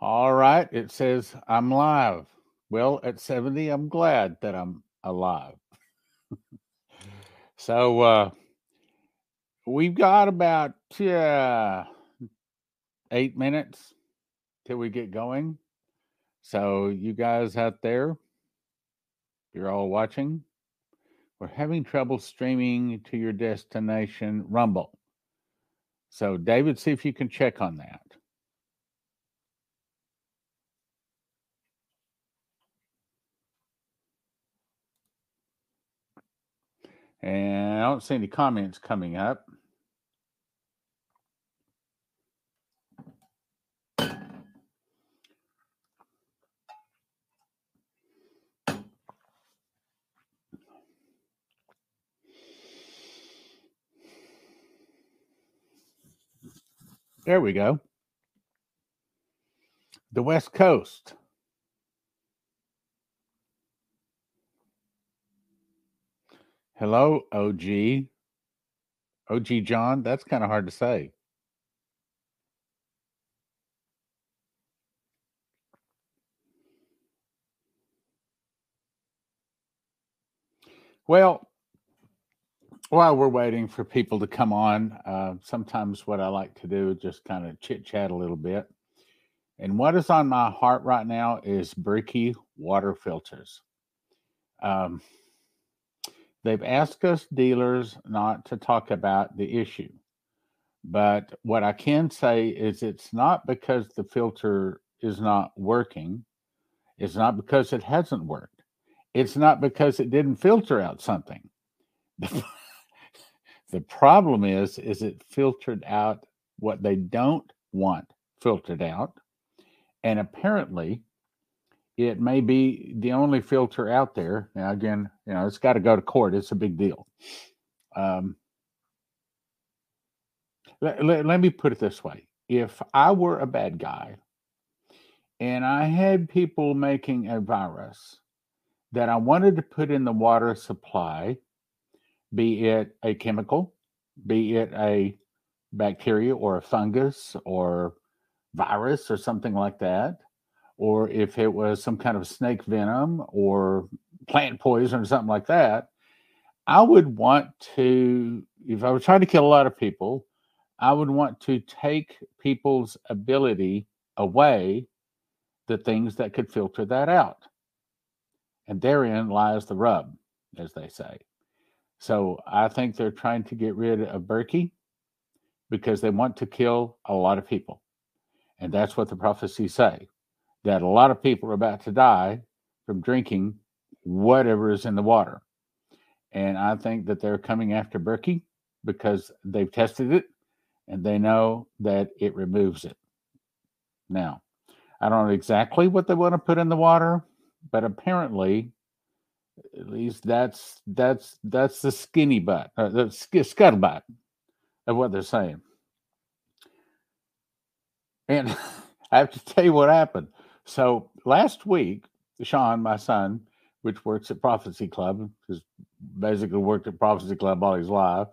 All right. It says I'm live. Well, at 70, I'm glad that I'm alive. so uh, we've got about uh, eight minutes till we get going. So, you guys out there, you're all watching. We're having trouble streaming to your destination, Rumble. So, David, see if you can check on that. And I don't see any comments coming up. There we go. The West Coast. Hello, OG. OG John. That's kind of hard to say. Well, while we're waiting for people to come on, uh, sometimes what I like to do is just kind of chit chat a little bit. And what is on my heart right now is Berkey water filters. Um, they've asked us dealers not to talk about the issue. But what I can say is it's not because the filter is not working, it's not because it hasn't worked, it's not because it didn't filter out something. the problem is is it filtered out what they don't want filtered out and apparently it may be the only filter out there. Now, again, you know, it's got to go to court. It's a big deal. Um, let, let, let me put it this way if I were a bad guy and I had people making a virus that I wanted to put in the water supply, be it a chemical, be it a bacteria or a fungus or virus or something like that, or if it was some kind of snake venom or plant poison or something like that, I would want to, if I was trying to kill a lot of people, I would want to take people's ability away the things that could filter that out. And therein lies the rub, as they say. So I think they're trying to get rid of Berkey because they want to kill a lot of people. And that's what the prophecies say that a lot of people are about to die from drinking whatever is in the water. And I think that they're coming after Berkey because they've tested it and they know that it removes it. Now, I don't know exactly what they want to put in the water, but apparently, at least that's that's that's the skinny butt, uh, the scuttlebutt of what they're saying. And I have to tell you what happened. So last week, Sean, my son, which works at Prophecy Club, has basically worked at Prophecy Club all his life.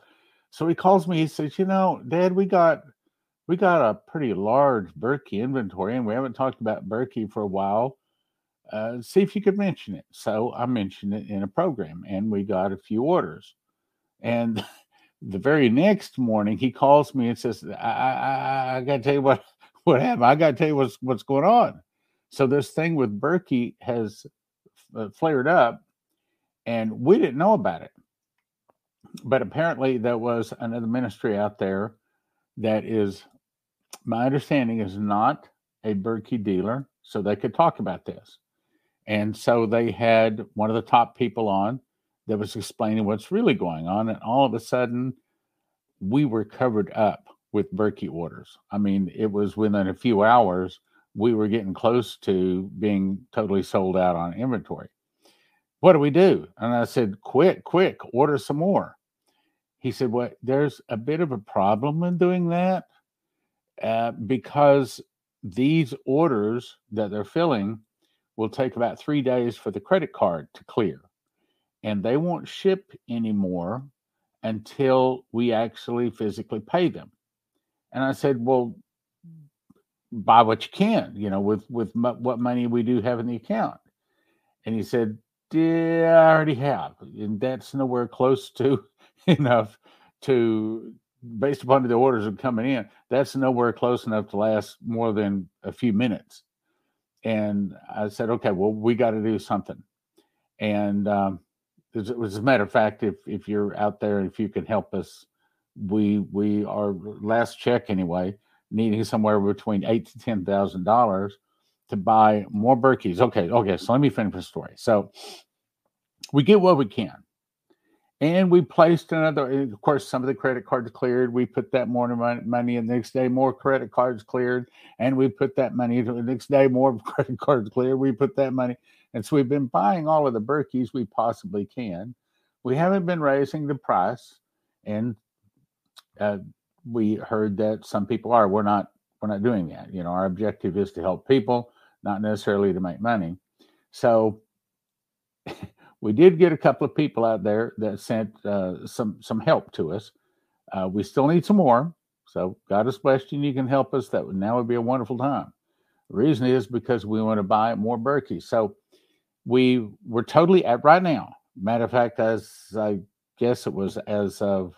So he calls me. He says, "You know, Dad, we got we got a pretty large Berkey inventory, and we haven't talked about Berkey for a while. Uh, see if you could mention it." So I mentioned it in a program, and we got a few orders. And the very next morning, he calls me and says, "I I, I got to tell you what what happened. I got to tell you what's what's going on." So this thing with Berkey has uh, flared up, and we didn't know about it. But apparently, there was another ministry out there that is, my understanding, is not a Berkey dealer, so they could talk about this. And so they had one of the top people on that was explaining what's really going on, and all of a sudden, we were covered up with Berkey orders. I mean, it was within a few hours we were getting close to being totally sold out on inventory. What do we do? And I said, quick, quick, order some more. He said, Well, there's a bit of a problem in doing that uh, because these orders that they're filling will take about three days for the credit card to clear. And they won't ship anymore until we actually physically pay them. And I said, Well, buy what you can, you know, with with m- what money we do have in the account. And he said, yeah, I already have, and that's nowhere close to enough to, based upon the orders are coming in, that's nowhere close enough to last more than a few minutes. And I said, okay, well, we got to do something. And um, as, as a matter of fact, if if you're out there, if you can help us, we we are last check anyway, needing somewhere between eight to ten thousand dollars to buy more Berkeys. Okay, okay. So let me finish the story. So we get what we can. And we placed another, of course, some of the credit cards cleared. We put that more money in the next day, more credit cards cleared. And we put that money the next day, more credit cards cleared. We put that money. And so we've been buying all of the Berkeys we possibly can. We haven't been raising the price. And uh, we heard that some people are. We're not. We're not doing that. You know, our objective is to help people, not necessarily to make money. So we did get a couple of people out there that sent uh, some some help to us. Uh, we still need some more. So, God blessed you. You can help us. That would now would be a wonderful time. The reason is because we want to buy more Berkey. So, we we're totally at right now. Matter of fact, as I guess it was as of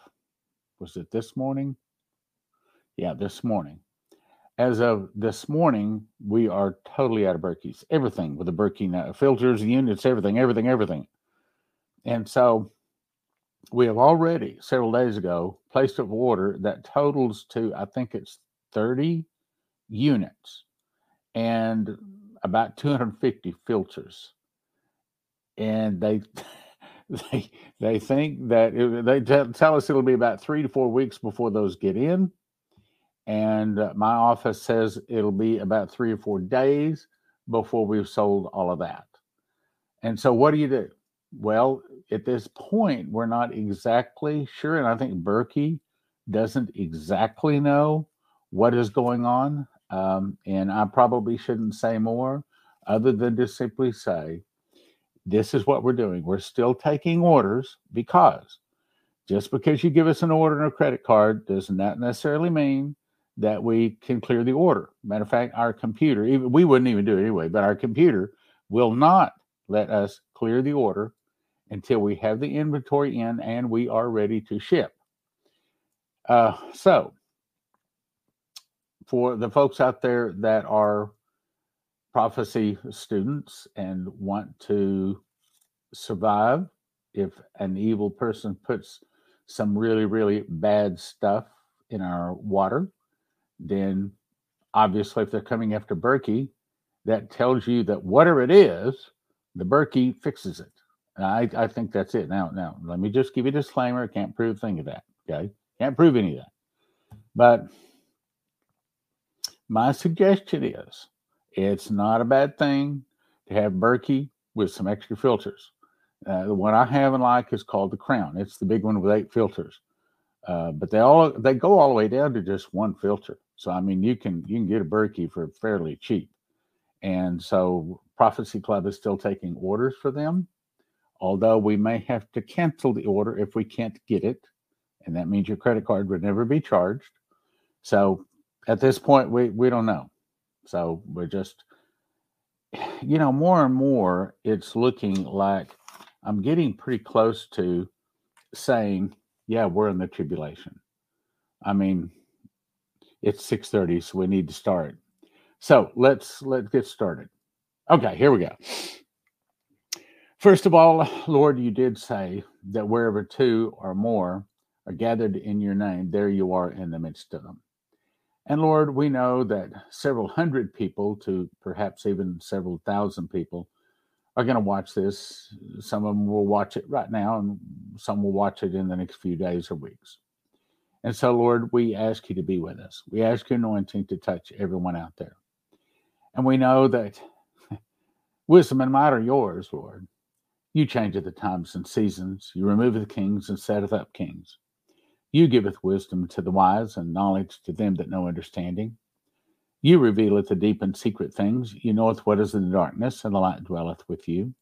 was it this morning? Yeah, this morning. As of this morning, we are totally out of Berkeys. Everything with the Berkey filters, units, everything, everything, everything. And so we have already several days ago placed an order that totals to I think it's 30 units and about 250 filters. And they they they think that it, they t- tell us it'll be about three to four weeks before those get in, and uh, my office says it'll be about three or four days before we've sold all of that. And so, what do you do? Well, at this point, we're not exactly sure. And I think Berkey doesn't exactly know what is going on. Um, and I probably shouldn't say more other than to simply say, this is what we're doing. We're still taking orders because just because you give us an order and a credit card does not necessarily mean that we can clear the order. Matter of fact, our computer, even we wouldn't even do it anyway, but our computer will not let us clear the order until we have the inventory in and we are ready to ship. Uh, so, for the folks out there that are prophecy students and want to survive, if an evil person puts some really, really bad stuff in our water, then obviously, if they're coming after Berkey, that tells you that whatever it is, the Berkey fixes it. And I, I think that's it. Now, now, let me just give you a disclaimer. I can't prove a thing of that. Okay. Can't prove any of that. But my suggestion is it's not a bad thing to have Berkey with some extra filters. Uh, the one I have and like is called the Crown. It's the big one with eight filters. Uh, but they all they go all the way down to just one filter. So I mean, you can you can get a Berkey for fairly cheap. And so Prophecy Club is still taking orders for them although we may have to cancel the order if we can't get it. And that means your credit card would never be charged. So at this point, we, we don't know. So we're just, you know, more and more, it's looking like I'm getting pretty close to saying, yeah, we're in the tribulation. I mean, it's 6:30, so we need to start. So let's let's get started. Okay, here we go. First of all, Lord, you did say that wherever two or more are gathered in your name, there you are in the midst of them. And Lord, we know that several hundred people, to perhaps even several thousand people, are going to watch this. Some of them will watch it right now, and some will watch it in the next few days or weeks. And so, Lord, we ask you to be with us. We ask your anointing to touch everyone out there. And we know that wisdom and might are yours, Lord. You changeth the times and seasons. You removeth kings and setteth up kings. You giveth wisdom to the wise and knowledge to them that know understanding. You revealeth the deep and secret things. You knoweth what is in the darkness, and the light dwelleth with you.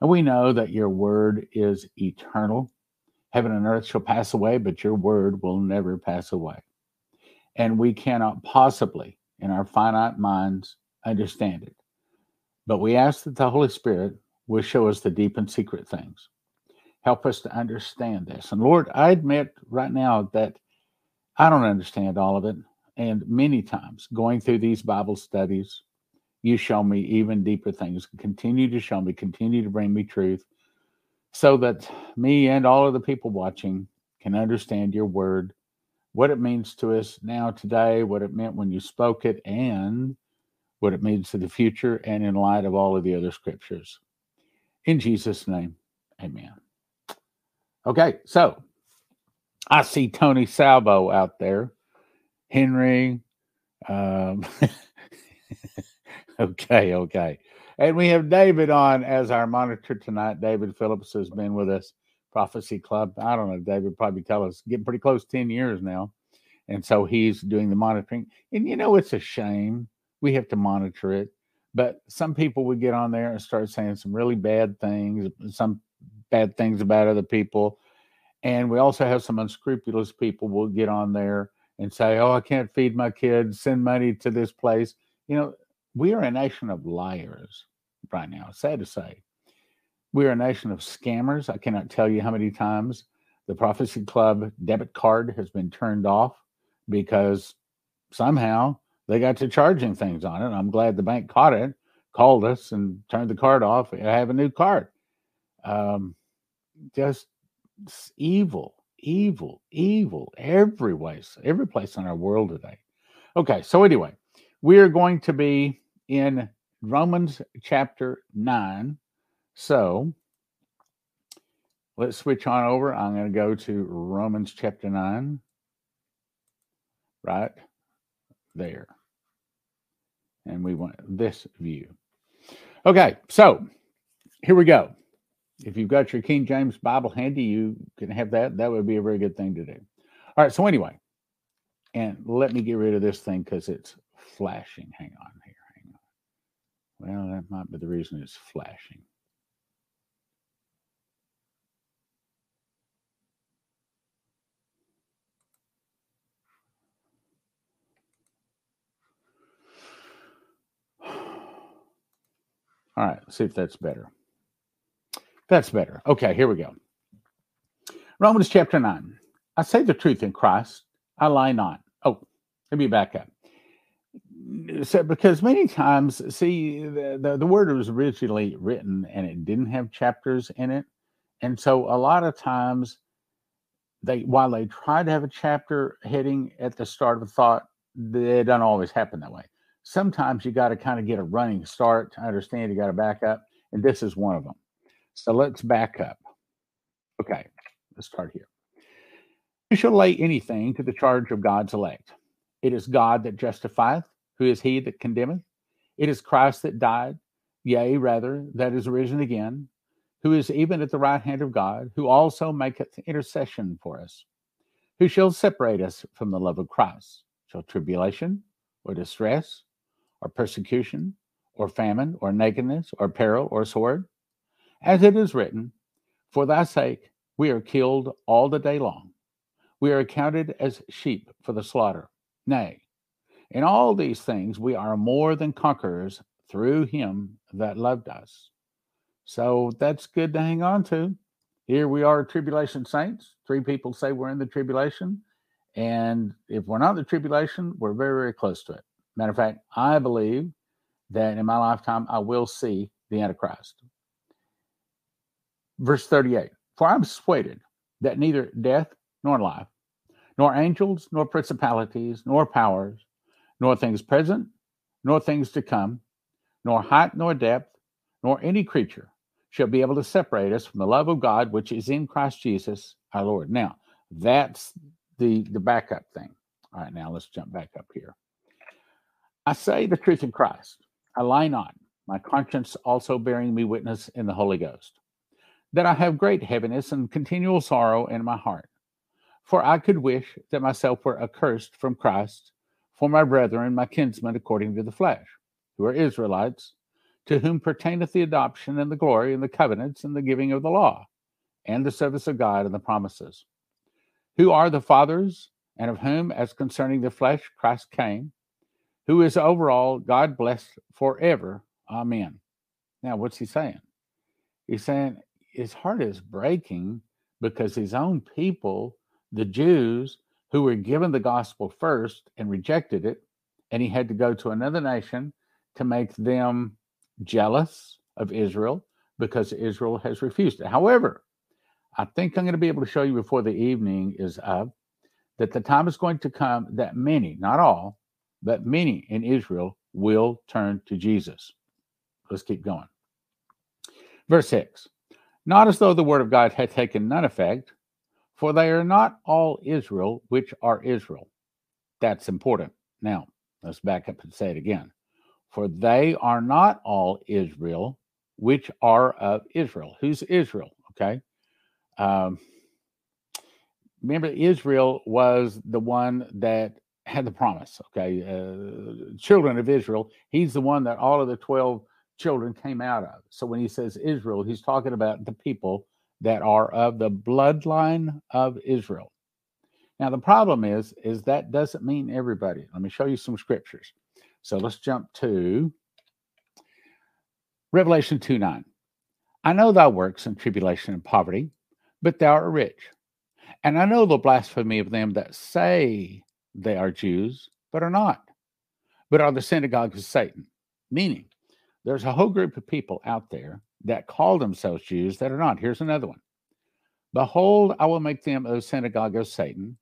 And we know that your word is eternal. Heaven and earth shall pass away, but your word will never pass away. And we cannot possibly in our finite minds understand it. But we ask that the Holy Spirit will show us the deep and secret things. Help us to understand this. And Lord, I admit right now that I don't understand all of it. And many times going through these Bible studies, you show me even deeper things. Continue to show me, continue to bring me truth so that me and all of the people watching can understand your word, what it means to us now, today, what it meant when you spoke it, and what it means to the future, and in light of all of the other scriptures. In Jesus' name, amen. Okay, so I see Tony Salvo out there. Henry. Um, okay, okay. And we have David on as our monitor tonight. David Phillips has been with us, Prophecy Club. I don't know, David probably tell us, getting pretty close 10 years now. And so he's doing the monitoring. And you know, it's a shame. We have to monitor it. But some people would get on there and start saying some really bad things, some bad things about other people. And we also have some unscrupulous people will get on there and say, "Oh, I can't feed my kids. Send money to this place." You know, we are a nation of liars right now. Sad to say, we are a nation of scammers. I cannot tell you how many times the Prophecy Club debit card has been turned off because somehow they got to charging things on it. I'm glad the bank caught it, called us, and turned the card off. I have a new card. Um, just evil evil, evil every place, every place in our world today. Okay, so anyway, we are going to be in Romans chapter 9. So let's switch on over. I'm going to go to Romans chapter 9, right there. And we want this view. Okay, so here we go if you've got your King James Bible handy, you can have that. That would be a very good thing to do. All right. So anyway, and let me get rid of this thing because it's flashing. Hang on here. Hang on. Well, that might be the reason it's flashing. All right, let's see if that's better. That's better. Okay, here we go. Romans chapter 9. I say the truth in Christ, I lie not. Oh, let me back up. So, because many times, see, the, the, the word was originally written and it didn't have chapters in it. And so, a lot of times, they while they try to have a chapter heading at the start of a thought, it doesn't always happen that way. Sometimes you got to kind of get a running start to understand you got to back up, and this is one of them. So let's back up. Okay, let's start here. you shall lay anything to the charge of God's elect? It is God that justifieth. Who is he that condemneth? It is Christ that died, yea, rather, that is risen again, who is even at the right hand of God, who also maketh intercession for us. Who shall separate us from the love of Christ? Shall tribulation, or distress, or persecution, or famine, or nakedness, or peril, or sword? As it is written, For thy sake we are killed all the day long. We are accounted as sheep for the slaughter. Nay, in all these things we are more than conquerors through him that loved us. So that's good to hang on to. Here we are, tribulation saints. Three people say we're in the tribulation. And if we're not in the tribulation, we're very, very close to it. Matter of fact, I believe that in my lifetime, I will see the Antichrist. Verse 38 For I'm persuaded that neither death nor life, nor angels, nor principalities, nor powers, nor things present, nor things to come, nor height, nor depth, nor any creature shall be able to separate us from the love of God which is in Christ Jesus our Lord. Now, that's the the backup thing. All right, now let's jump back up here. I say the truth in Christ. I lie not, my conscience also bearing me witness in the Holy Ghost that I have great heaviness and continual sorrow in my heart. For I could wish that myself were accursed from Christ for my brethren, my kinsmen according to the flesh, who are Israelites, to whom pertaineth the adoption and the glory and the covenants and the giving of the law, and the service of God and the promises, who are the fathers, and of whom, as concerning the flesh, Christ came, who is over all, God blessed forever. Amen. Now, what's he saying? He's saying his heart is breaking because his own people, the Jews, who were given the gospel first and rejected it, and he had to go to another nation to make them jealous of Israel because Israel has refused it. However, I think I'm going to be able to show you before the evening is up that the time is going to come that many, not all, but many in Israel will turn to Jesus. Let's keep going. Verse 6 Not as though the word of God had taken none effect, for they are not all Israel which are Israel. That's important. Now, let's back up and say it again. For they are not all Israel which are of Israel. Who's Israel? Okay. Um, remember, Israel was the one that had the promise. Okay. Uh, children of Israel. He's the one that all of the 12 children came out of. So when he says Israel, he's talking about the people that are of the bloodline of Israel. Now the problem is is that doesn't mean everybody. Let me show you some scriptures. So let's jump to Revelation 2 9. I know thy works and tribulation and poverty, but thou art rich. And I know the blasphemy of them that say they are Jews, but are not, but are the synagogue of Satan. Meaning, there's a whole group of people out there that call themselves Jews that are not. Here's another one. Behold, I will make them a synagogue of Satan,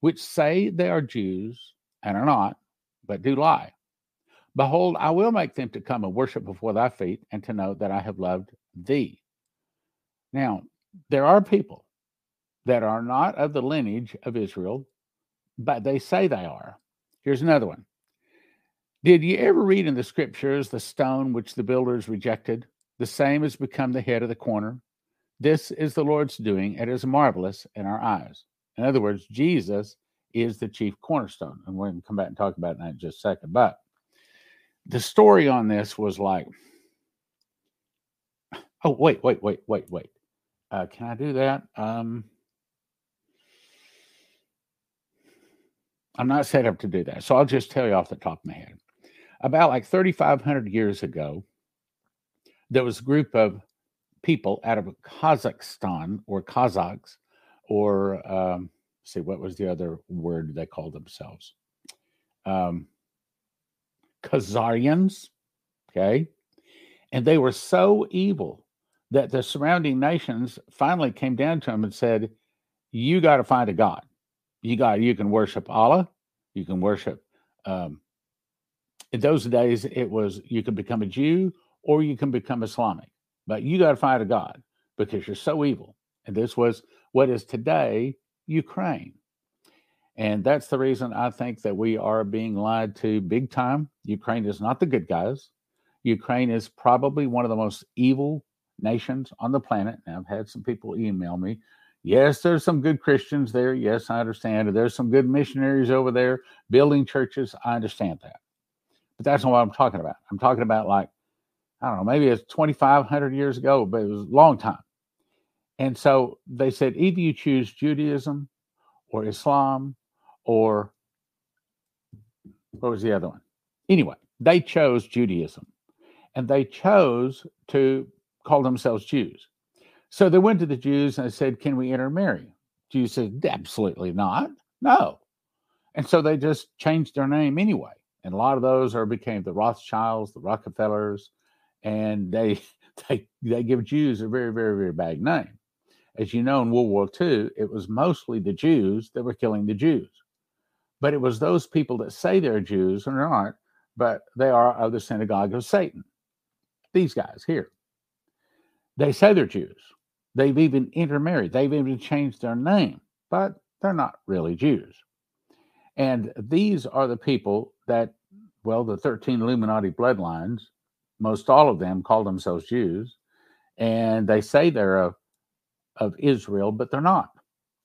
which say they are Jews and are not, but do lie. Behold, I will make them to come and worship before thy feet and to know that I have loved thee. Now, there are people that are not of the lineage of Israel, but they say they are. Here's another one. Did you ever read in the scriptures the stone which the builders rejected? The same has become the head of the corner. This is the Lord's doing. It is marvelous in our eyes. In other words, Jesus is the chief cornerstone. And we're going to come back and talk about that in just a second. But the story on this was like, oh wait, wait, wait, wait, wait. Uh, can I do that? Um, I'm not set up to do that, so I'll just tell you off the top of my head. About like 3,500 years ago, there was a group of people out of Kazakhstan or Kazakhs, or um, see what was the other word they called themselves? Um, Khazarians, okay? And they were so evil that the surrounding nations finally came down to them and said, You got to find a God. You got you can worship Allah, you can worship um, in those days it was you can become a Jew or you can become Islamic, but you got to fight a God because you're so evil. And this was what is today Ukraine. And that's the reason I think that we are being lied to big time. Ukraine is not the good guys. Ukraine is probably one of the most evil nations on the planet. Now, I've had some people email me. Yes, there's some good Christians there. Yes, I understand. There's some good missionaries over there building churches. I understand that. But that's not what I'm talking about. I'm talking about like, I don't know, maybe it's 2,500 years ago, but it was a long time. And so they said either you choose Judaism or Islam or what was the other one? Anyway, they chose Judaism and they chose to call themselves Jews. So they went to the Jews and they said, Can we intermarry? Jews said, Absolutely not. No. And so they just changed their name anyway. And a lot of those are became the Rothschilds, the Rockefellers, and they they they give Jews a very, very, very bad name. As you know, in World War II, it was mostly the Jews that were killing the Jews. But it was those people that say they're Jews and aren't, but they are of the synagogue of Satan. These guys here. They say they're Jews. They've even intermarried. They've even changed their name, but they're not really Jews. And these are the people that, well, the 13 Illuminati bloodlines, most all of them call themselves Jews, and they say they're of, of Israel, but they're not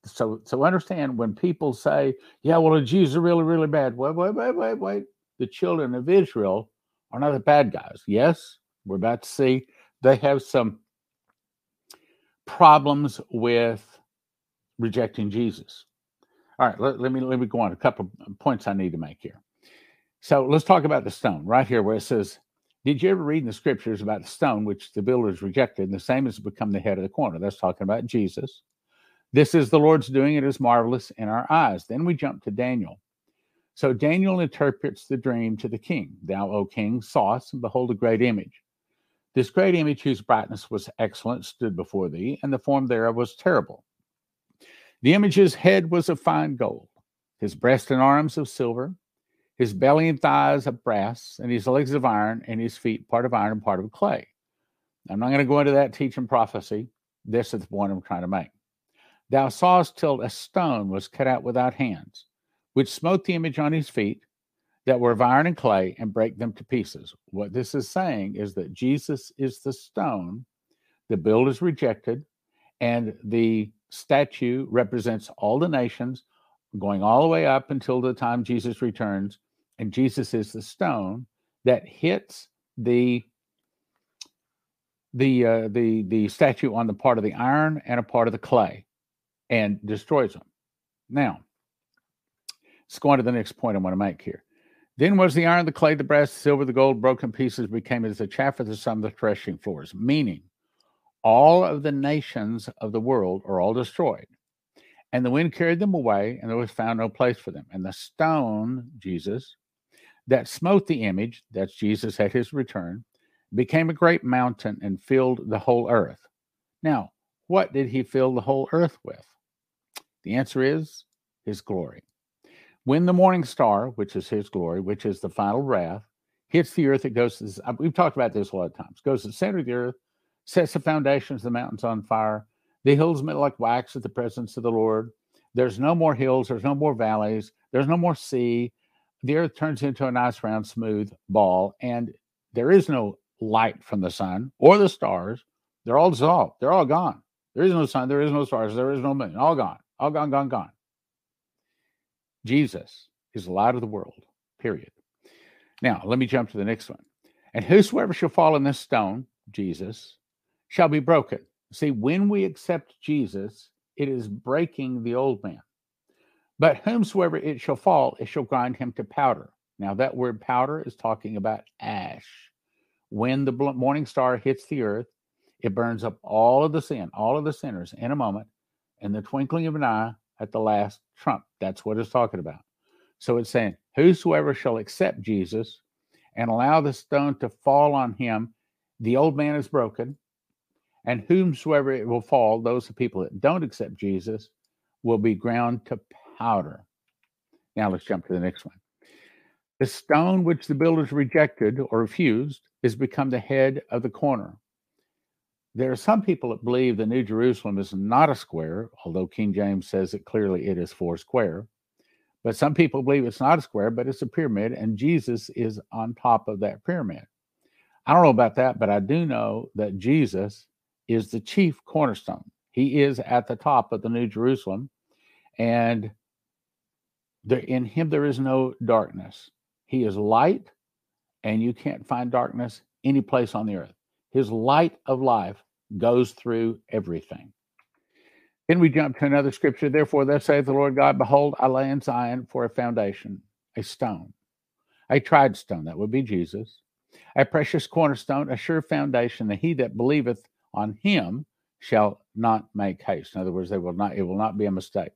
so so understand when people say, "Yeah, well, the Jews are really really bad." Wait, wait, wait, wait, wait. The children of Israel are not the bad guys. Yes, we're about to see they have some problems with rejecting Jesus. All right, let, let me let me go on. A couple of points I need to make here. So let's talk about the stone right here where it says, Did you ever read in the scriptures about the stone which the builders rejected? And the same has become the head of the corner. That's talking about Jesus. This is the Lord's doing. It is marvelous in our eyes. Then we jump to Daniel. So Daniel interprets the dream to the king. Thou, O king, sawest, and behold a great image. This great image, whose brightness was excellent, stood before thee, and the form thereof was terrible. The image's head was of fine gold, his breast and arms of silver, his belly and thighs of brass, and his legs of iron, and his feet part of iron and part of clay. I'm not going to go into that teaching prophecy. This is the point I'm trying to make. Thou sawest till a stone was cut out without hands, which smote the image on his feet that were of iron and clay and break them to pieces. What this is saying is that Jesus is the stone, the builders rejected, and the statue represents all the nations going all the way up until the time Jesus returns. And Jesus is the stone that hits the the uh, the the statue on the part of the iron and a part of the clay and destroys them. Now, let's go on to the next point I want to make here. Then was the iron, the clay, the brass, the silver, the gold broken pieces became as the chaff of the sun, the threshing floors, meaning all of the nations of the world are all destroyed. And the wind carried them away, and there was found no place for them. And the stone, Jesus, that smote the image, that's Jesus at his return, became a great mountain and filled the whole earth. Now, what did he fill the whole earth with? The answer is his glory. When the morning star, which is his glory, which is the final wrath, hits the earth, it goes to this, we've talked about this a lot of times, goes to the center of the earth, sets the foundations of the mountains on fire. The hills melt like wax at the presence of the Lord. There's no more hills, there's no more valleys, there's no more sea. The earth turns into a nice round, smooth ball, and there is no light from the sun or the stars. They're all dissolved, they're all gone. There is no sun, there is no stars, there is no moon, all gone, all gone, gone, gone. Jesus is the light of the world, period. Now, let me jump to the next one. And whosoever shall fall in this stone, Jesus, shall be broken. See, when we accept Jesus, it is breaking the old man. But whomsoever it shall fall, it shall grind him to powder. Now, that word powder is talking about ash. When the morning star hits the earth, it burns up all of the sin, all of the sinners in a moment, in the twinkling of an eye at the last trump. That's what it's talking about. So it's saying, Whosoever shall accept Jesus and allow the stone to fall on him, the old man is broken, and whomsoever it will fall, those people that don't accept Jesus, will be ground to powder. Now let's jump to the next one. The stone which the builders rejected or refused is become the head of the corner. There are some people that believe the New Jerusalem is not a square, although King James says that clearly it is four square. But some people believe it's not a square, but it's a pyramid, and Jesus is on top of that pyramid. I don't know about that, but I do know that Jesus is the chief cornerstone. He is at the top of the New Jerusalem, and there, in him there is no darkness. He is light, and you can't find darkness any place on the earth. His light of life goes through everything. Then we jump to another scripture. Therefore, thus saith the Lord God, Behold, I lay in Zion for a foundation, a stone, a tried stone, that would be Jesus, a precious cornerstone, a sure foundation, that he that believeth on him shall not make haste. In other words, they will not, it will not be a mistake.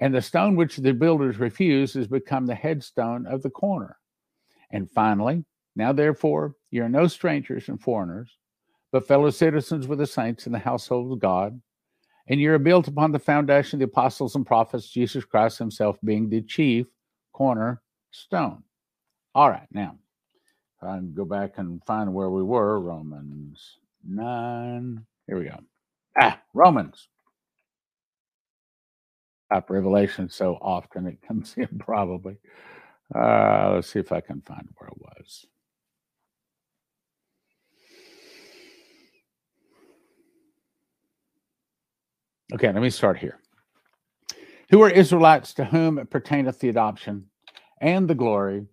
And the stone which the builders refused has become the headstone of the corner. And finally, now therefore, you are no strangers and foreigners, but fellow citizens with the saints in the household of God. And you are built upon the foundation of the apostles and prophets, Jesus Christ himself being the chief corner stone. All right, now, if I can go back and find where we were, Romans 9. Here we go. Ah, Romans. Top Revelation so often it comes in probably. Uh, let's see if I can find where it was. Okay, let me start here. Who are Israelites to whom it pertaineth the adoption and the glory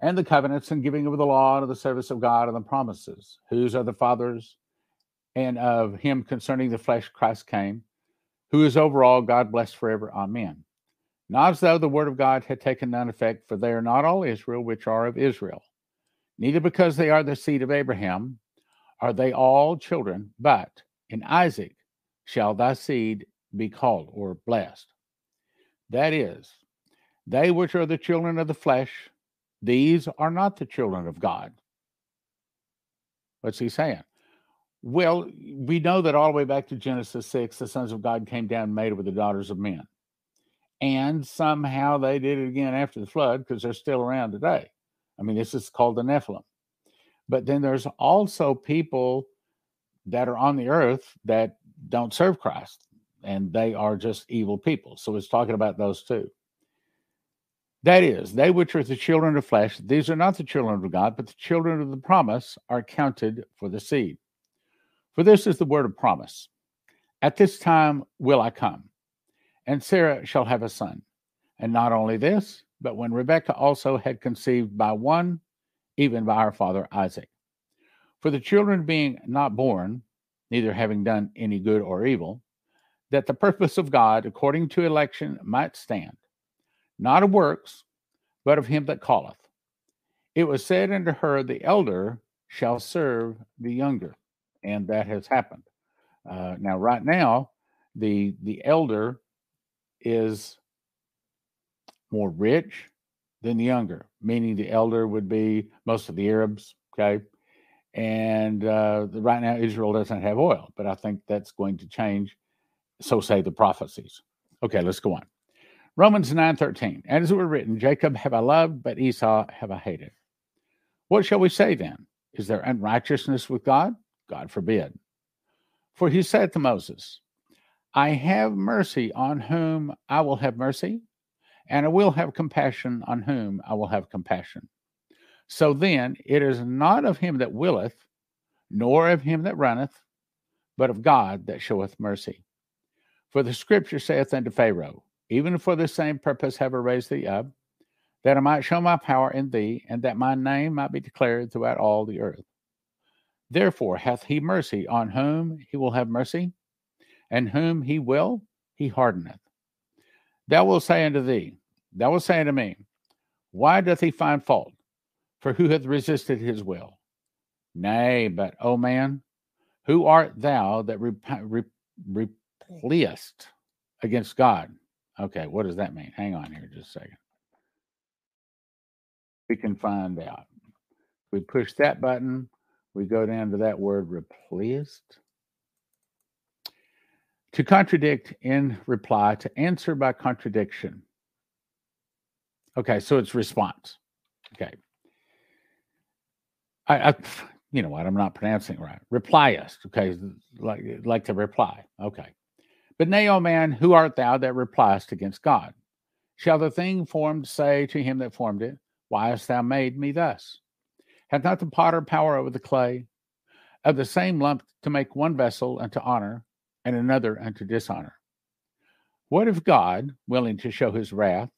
and the covenants and giving of the law and of the service of God and the promises? Whose are the fathers and of him concerning the flesh Christ came, who is over all, God blessed forever. Amen. not as though the word of God had taken none effect, for they are not all Israel which are of Israel. Neither because they are the seed of Abraham are they all children, but in Isaac shall thy seed be called or blessed. That is, they which are the children of the flesh, these are not the children of God. What's he saying? Well, we know that all the way back to Genesis 6, the sons of God came down and made with the daughters of men. And somehow they did it again after the flood because they're still around today. I mean, this is called the Nephilim. But then there's also people that are on the earth that don't serve Christ and they are just evil people. So it's talking about those two. That is, they which are the children of flesh, these are not the children of God, but the children of the promise are counted for the seed. For this is the word of promise. At this time will I come, and Sarah shall have a son. And not only this, but when Rebekah also had conceived by one, even by our father Isaac. For the children being not born, neither having done any good or evil, that the purpose of God according to election might stand, not of works, but of him that calleth. It was said unto her, The elder shall serve the younger. And that has happened. Uh, now, right now, the the elder is more rich than the younger, meaning the elder would be most of the Arabs, okay? And uh, right now, Israel doesn't have oil, but I think that's going to change. So say the prophecies. Okay, let's go on. Romans 9 13. As it were written, Jacob have I loved, but Esau have I hated. What shall we say then? Is there unrighteousness with God? God forbid. For he said to Moses, I have mercy on whom I will have mercy, and I will have compassion on whom I will have compassion. So then it is not of him that willeth, nor of him that runneth, but of God that showeth mercy. For the scripture saith unto Pharaoh, Even for the same purpose have I raised thee up, that I might show my power in thee, and that my name might be declared throughout all the earth. Therefore hath he mercy on whom he will have mercy, and whom he will, he hardeneth. Thou wilt say unto thee, Thou wilt say unto me, Why doth he find fault? For who hath resisted his will? Nay, but, O man, who art thou that rep- repliest against God? Okay, what does that mean? Hang on here just a second. We can find out. We push that button, we go down to that word replaced. To contradict in reply, to answer by contradiction. Okay, so it's response. Okay. I, I you know what, I'm not pronouncing right. Replyist. Okay, like like to reply. Okay. But nay, O man, who art thou that repliest against God? Shall the thing formed say to him that formed it, Why hast thou made me thus? Hath not the potter power over the clay, of the same lump to make one vessel unto honor, and another unto dishonor? What if God, willing to show his wrath,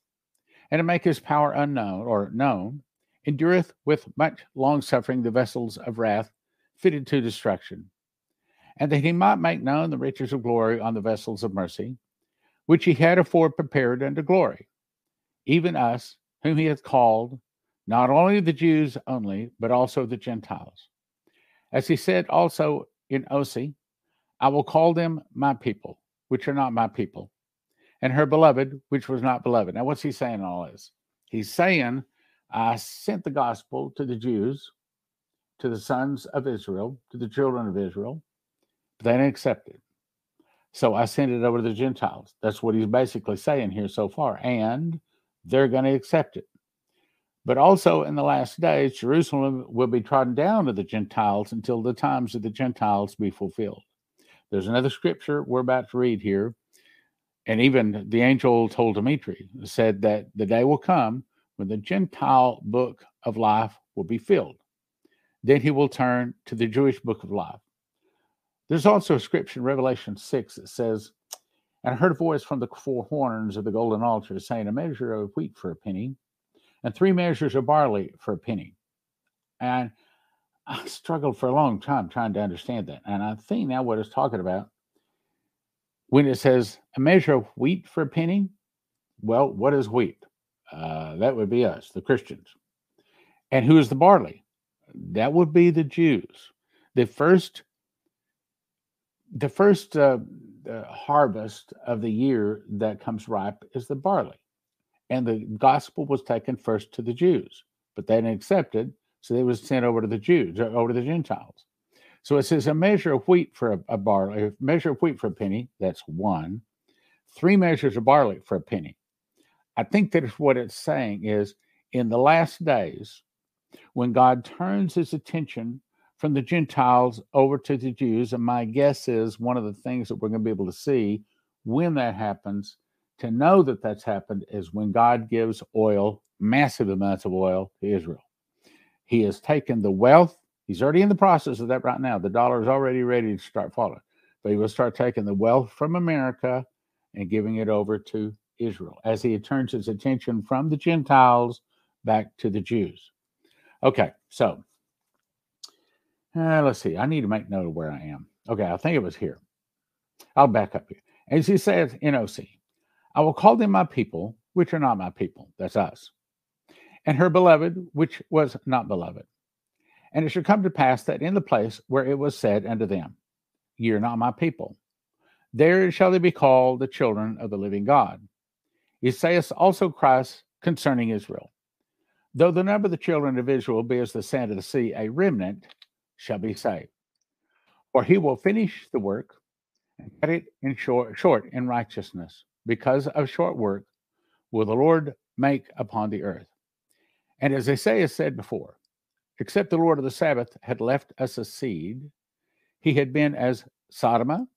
and to make his power unknown or known, endureth with much long suffering the vessels of wrath fitted to destruction, and that he might make known the riches of glory on the vessels of mercy, which he had afore prepared unto glory, even us, whom he hath called not only the Jews only, but also the Gentiles. As he said also in Osee, I will call them my people, which are not my people, and her beloved, which was not beloved. Now, what's he saying all this? He's saying, I sent the gospel to the Jews, to the sons of Israel, to the children of Israel, but they didn't accept it. So I sent it over to the Gentiles. That's what he's basically saying here so far. And they're going to accept it. But also in the last days, Jerusalem will be trodden down to the Gentiles until the times of the Gentiles be fulfilled. There's another scripture we're about to read here. And even the angel told Dumitru, said that the day will come when the Gentile book of life will be filled. Then he will turn to the Jewish book of life. There's also a scripture in Revelation 6 that says, And I heard a voice from the four horns of the golden altar saying, A measure of wheat for a penny, and three measures of barley for a penny. And I struggled for a long time trying to understand that. And I think now what it's talking about when it says a measure of wheat for a penny, Well, what is wheat? Uh, that would be us, the Christians. And who is the barley? That would be the Jews. The first, the first uh, uh, harvest of the year that comes ripe is the barley, and the gospel was taken first to the Jews, but they didn't accept it, so it was sent over to the Jews, uh, over to the Gentiles. So it says a measure of wheat for a, a barley, a measure of wheat for a penny. That's one. Three measures of barley for a penny. I think that is what it's saying is in the last days, when God turns his attention from the Gentiles over to the Jews, and my guess is one of the things that we're going to be able to see when that happens, to know that that's happened, is when God gives oil, massive amounts of oil to Israel. He has taken the wealth, he's already in the process of that right now. The dollar is already ready to start falling, but he will start taking the wealth from America and giving it over to Israel as he turns his attention from the Gentiles back to the Jews. Okay, so uh, let's see. I need to make note of where I am. Okay, I think it was here. I'll back up here. As he says in Osee, I will call them my people, which are not my people. That's us. And her beloved, which was not beloved. And it shall come to pass that in the place where it was said unto them, Ye are not my people, there shall they be called the children of the living God. Isaiah also Christ concerning Israel. Though the number of the children of Israel be as the sand of the sea, a remnant shall be saved. For he will finish the work and cut it in short, short in righteousness. Because of short work will the Lord make upon the earth. And as Isaiah said before, except the Lord of the Sabaoth had left us a seed, he had been as Sodom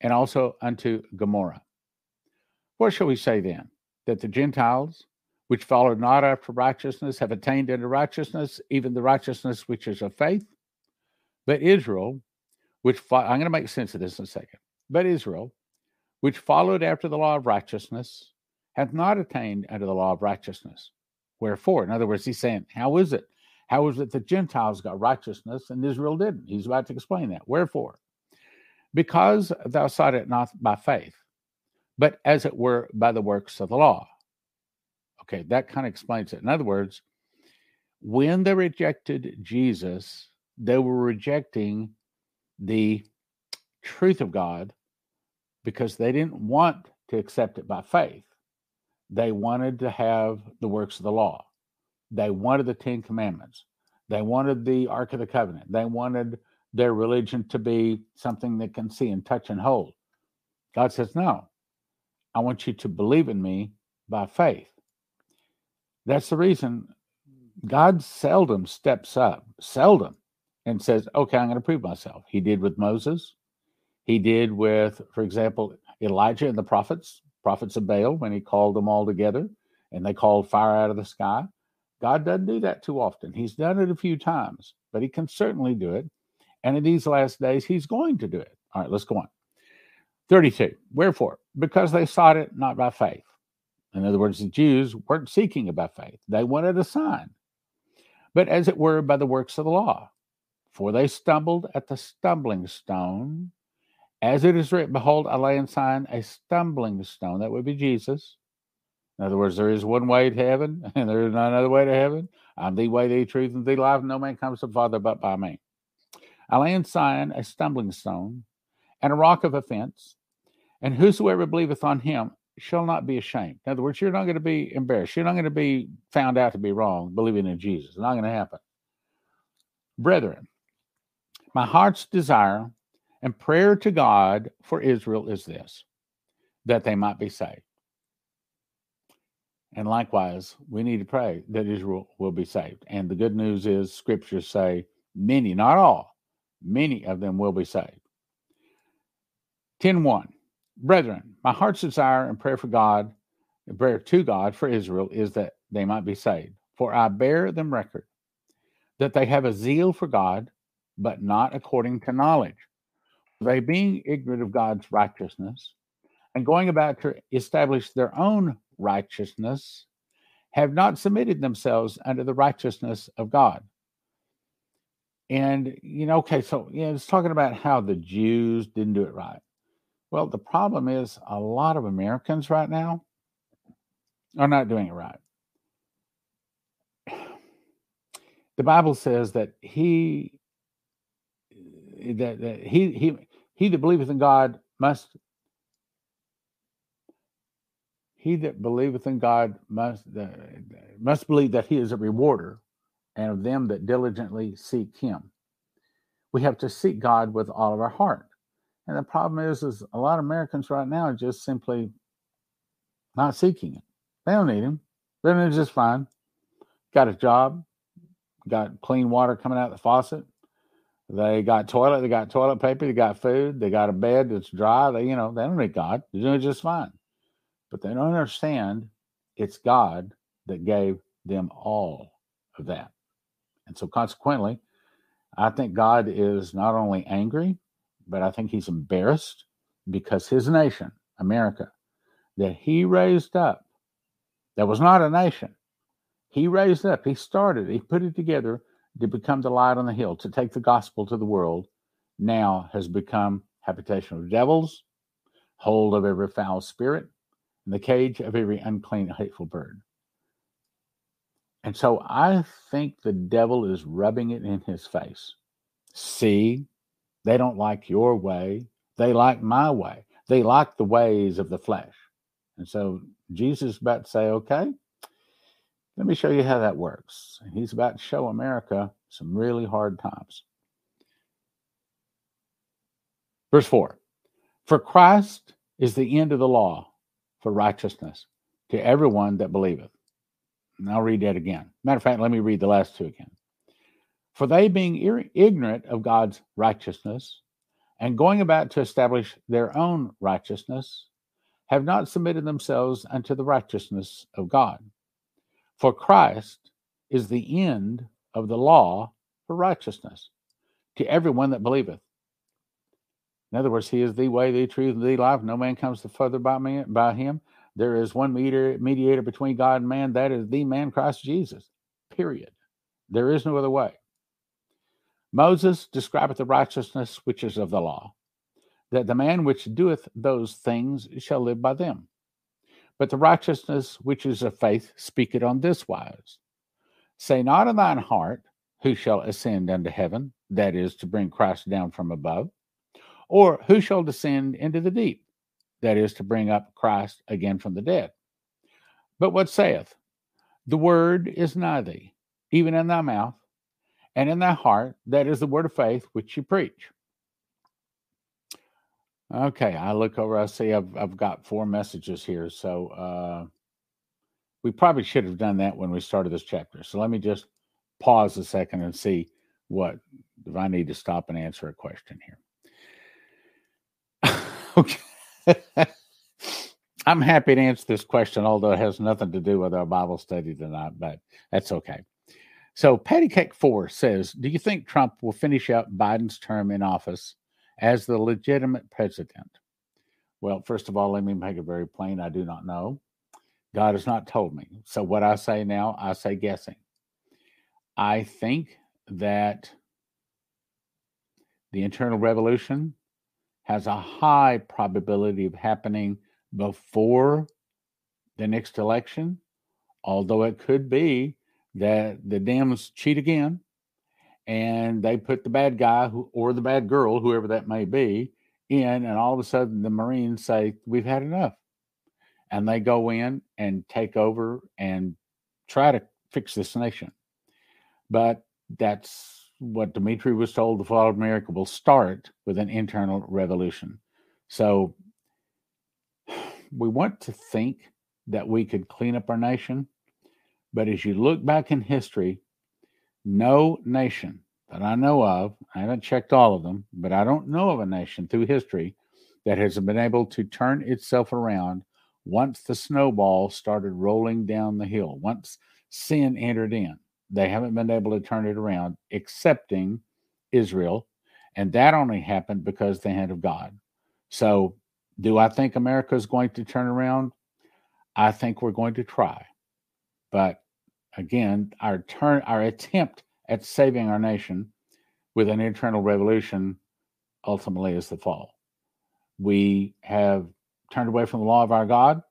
and also unto Gomorrah. What shall we say then? That the Gentiles, which followed not after righteousness, have attained unto righteousness, even the righteousness which is of faith? But Israel, which I'm going to make sense of this in a second. But Israel, which followed after the law of righteousness, hath not attained unto the law of righteousness. Wherefore, in other words, he's saying, How is it? How is it the Gentiles got righteousness and Israel didn't? He's about to explain that. Wherefore? Because thou sought it not by faith, but as it were by the works of the law. Okay, that kind of explains it. In other words, when they rejected Jesus, they were rejecting the truth of God because they didn't want to accept it by faith. They wanted to have the works of the law. They wanted the Ten Commandments. They wanted the Ark of the Covenant. They wanted their religion to be something they can see and touch and hold. God says, No, I want you to believe in me by faith. That's the reason God seldom steps up, seldom and says, okay, I'm going to prove myself. He did with Moses. He did with, for example, Elijah and the prophets, prophets of Baal, when he called them all together and they called fire out of the sky. God doesn't do that too often. He's done it a few times, but he can certainly do it. And in these last days, he's going to do it. All right, let's go on. 32. Wherefore? Because they sought it not by faith. In other words, the Jews weren't seeking it by faith, they wanted a sign, but as it were by the works of the law. For they stumbled at the stumbling stone. As it is written, Behold, I lay in Zion a stumbling stone. That would be Jesus. In other words, there is one way to heaven, and there is none other way to heaven. I'm the way, the truth, and the life. No man comes to the Father but by me. I lay in Zion a stumbling stone and a rock of offense, and whosoever believeth on him shall not be ashamed. In other words, you're not going to be embarrassed. You're not going to be found out to be wrong believing in Jesus. It's not going to happen. Brethren, my heart's desire and prayer to God for Israel is this that they might be saved. And likewise, we need to pray that Israel will be saved. And the good news is, scriptures say many, not all, many of them will be saved. 10 1. Brethren, my heart's desire and prayer for God, prayer to God for Israel is that they might be saved. For I bear them record that they have a zeal for God but not according to knowledge. They, being ignorant of God's righteousness and going about to establish their own righteousness, have not submitted themselves under the righteousness of God. And, you know, okay, so know, it's talking about how the Jews didn't do it right. Well, the problem is a lot of Americans right now, are not doing it right. The Bible says that he that, that he he he that believeth in God must he that believeth in God must uh, must believe that he is a rewarder and of them that diligently seek him. We have to seek God with all of our heart. And the problem is, is a lot of Americans right now are just simply not seeking it. They don't need him. They're just fine. Got a job, got clean water coming out of the faucet. They got toilet, they got toilet paper, they got food, they got a bed that's dry. They, you know, they don't need God. They're doing just fine but they don't understand it's God that gave them all of that. And so, consequently, I think God is not only angry, but I think he's embarrassed because his nation, America, that he raised up, that was not a nation. He raised up, he started, he put it together to become the light on the hill, to take the gospel to the world, now has become habitation of devils, hold of every foul spirit, and the cage of every unclean, hateful bird. And so I think the devil is rubbing it in his face. See, they don't like your way. They like my way. They like the ways of the flesh. And so Jesus is about to say, okay, let me show you how that works. He's about to show America some really hard times. Verse 4 For Christ is the end of the law for righteousness to everyone that believeth. And I'll read that again. Matter of fact, let me read the last two again. For they, being ignorant of God's righteousness and going about to establish their own righteousness, have not submitted themselves unto the righteousness of God. For Christ is the end of the law for righteousness to everyone that believeth. In other words, He is the way, the truth, and the life. No man comes to further by me by Him. There is one mediator, mediator between God and man. That is the man Christ Jesus. Period. There is no other way. Moses describeth the righteousness which is of the law, that the man which doeth those things shall live by them. But the righteousness which is of faith speaketh on this wise Say not in thine heart, Who shall ascend unto heaven? That is, to bring Christ down from above or who shall descend into the deep? That is to bring up Christ again from the dead. But what saith? The word is nigh thee, even in thy mouth and in thy heart. That is the word of faith which you preach. Okay, I look over, I see I've, I've got four messages here. So uh, we probably should have done that when we started this chapter. So let me just pause a second and see what, if I need to stop and answer a question here. Okay. I'm happy to answer this question, although it has nothing to do with our Bible study tonight, but that's okay. So, Patty Cake 4 says Do you think Trump will finish out Biden's term in office as the legitimate president? Well, first of all, let me make it very plain. I do not know. God has not told me. So, what I say now, I say guessing. I think that the internal revolution has a high probability of happening before the next election, although it could be that the Dems cheat again and they put the bad guy who, or the bad girl, whoever that may be, in, and all of a sudden the Marines say, We've had enough. And they go in and take over and try to fix this nation. But that's what Dumitru was told the fall of America will start with an internal revolution. So we want to think that we could clean up our nation. But as you look back in history, no nation that I know of, I haven't checked all of them, but I don't know of a nation through history that has been able to turn itself around once the snowball started rolling down the hill, once sin entered in. They haven't been able to turn it around, excepting Israel. And that only happened because the hand of God. So, do I think America is going to turn around? I think we're going to try. But again, our turn our attempt at saving our nation with an internal revolution ultimately is the fall. We have turned away from the law of our God,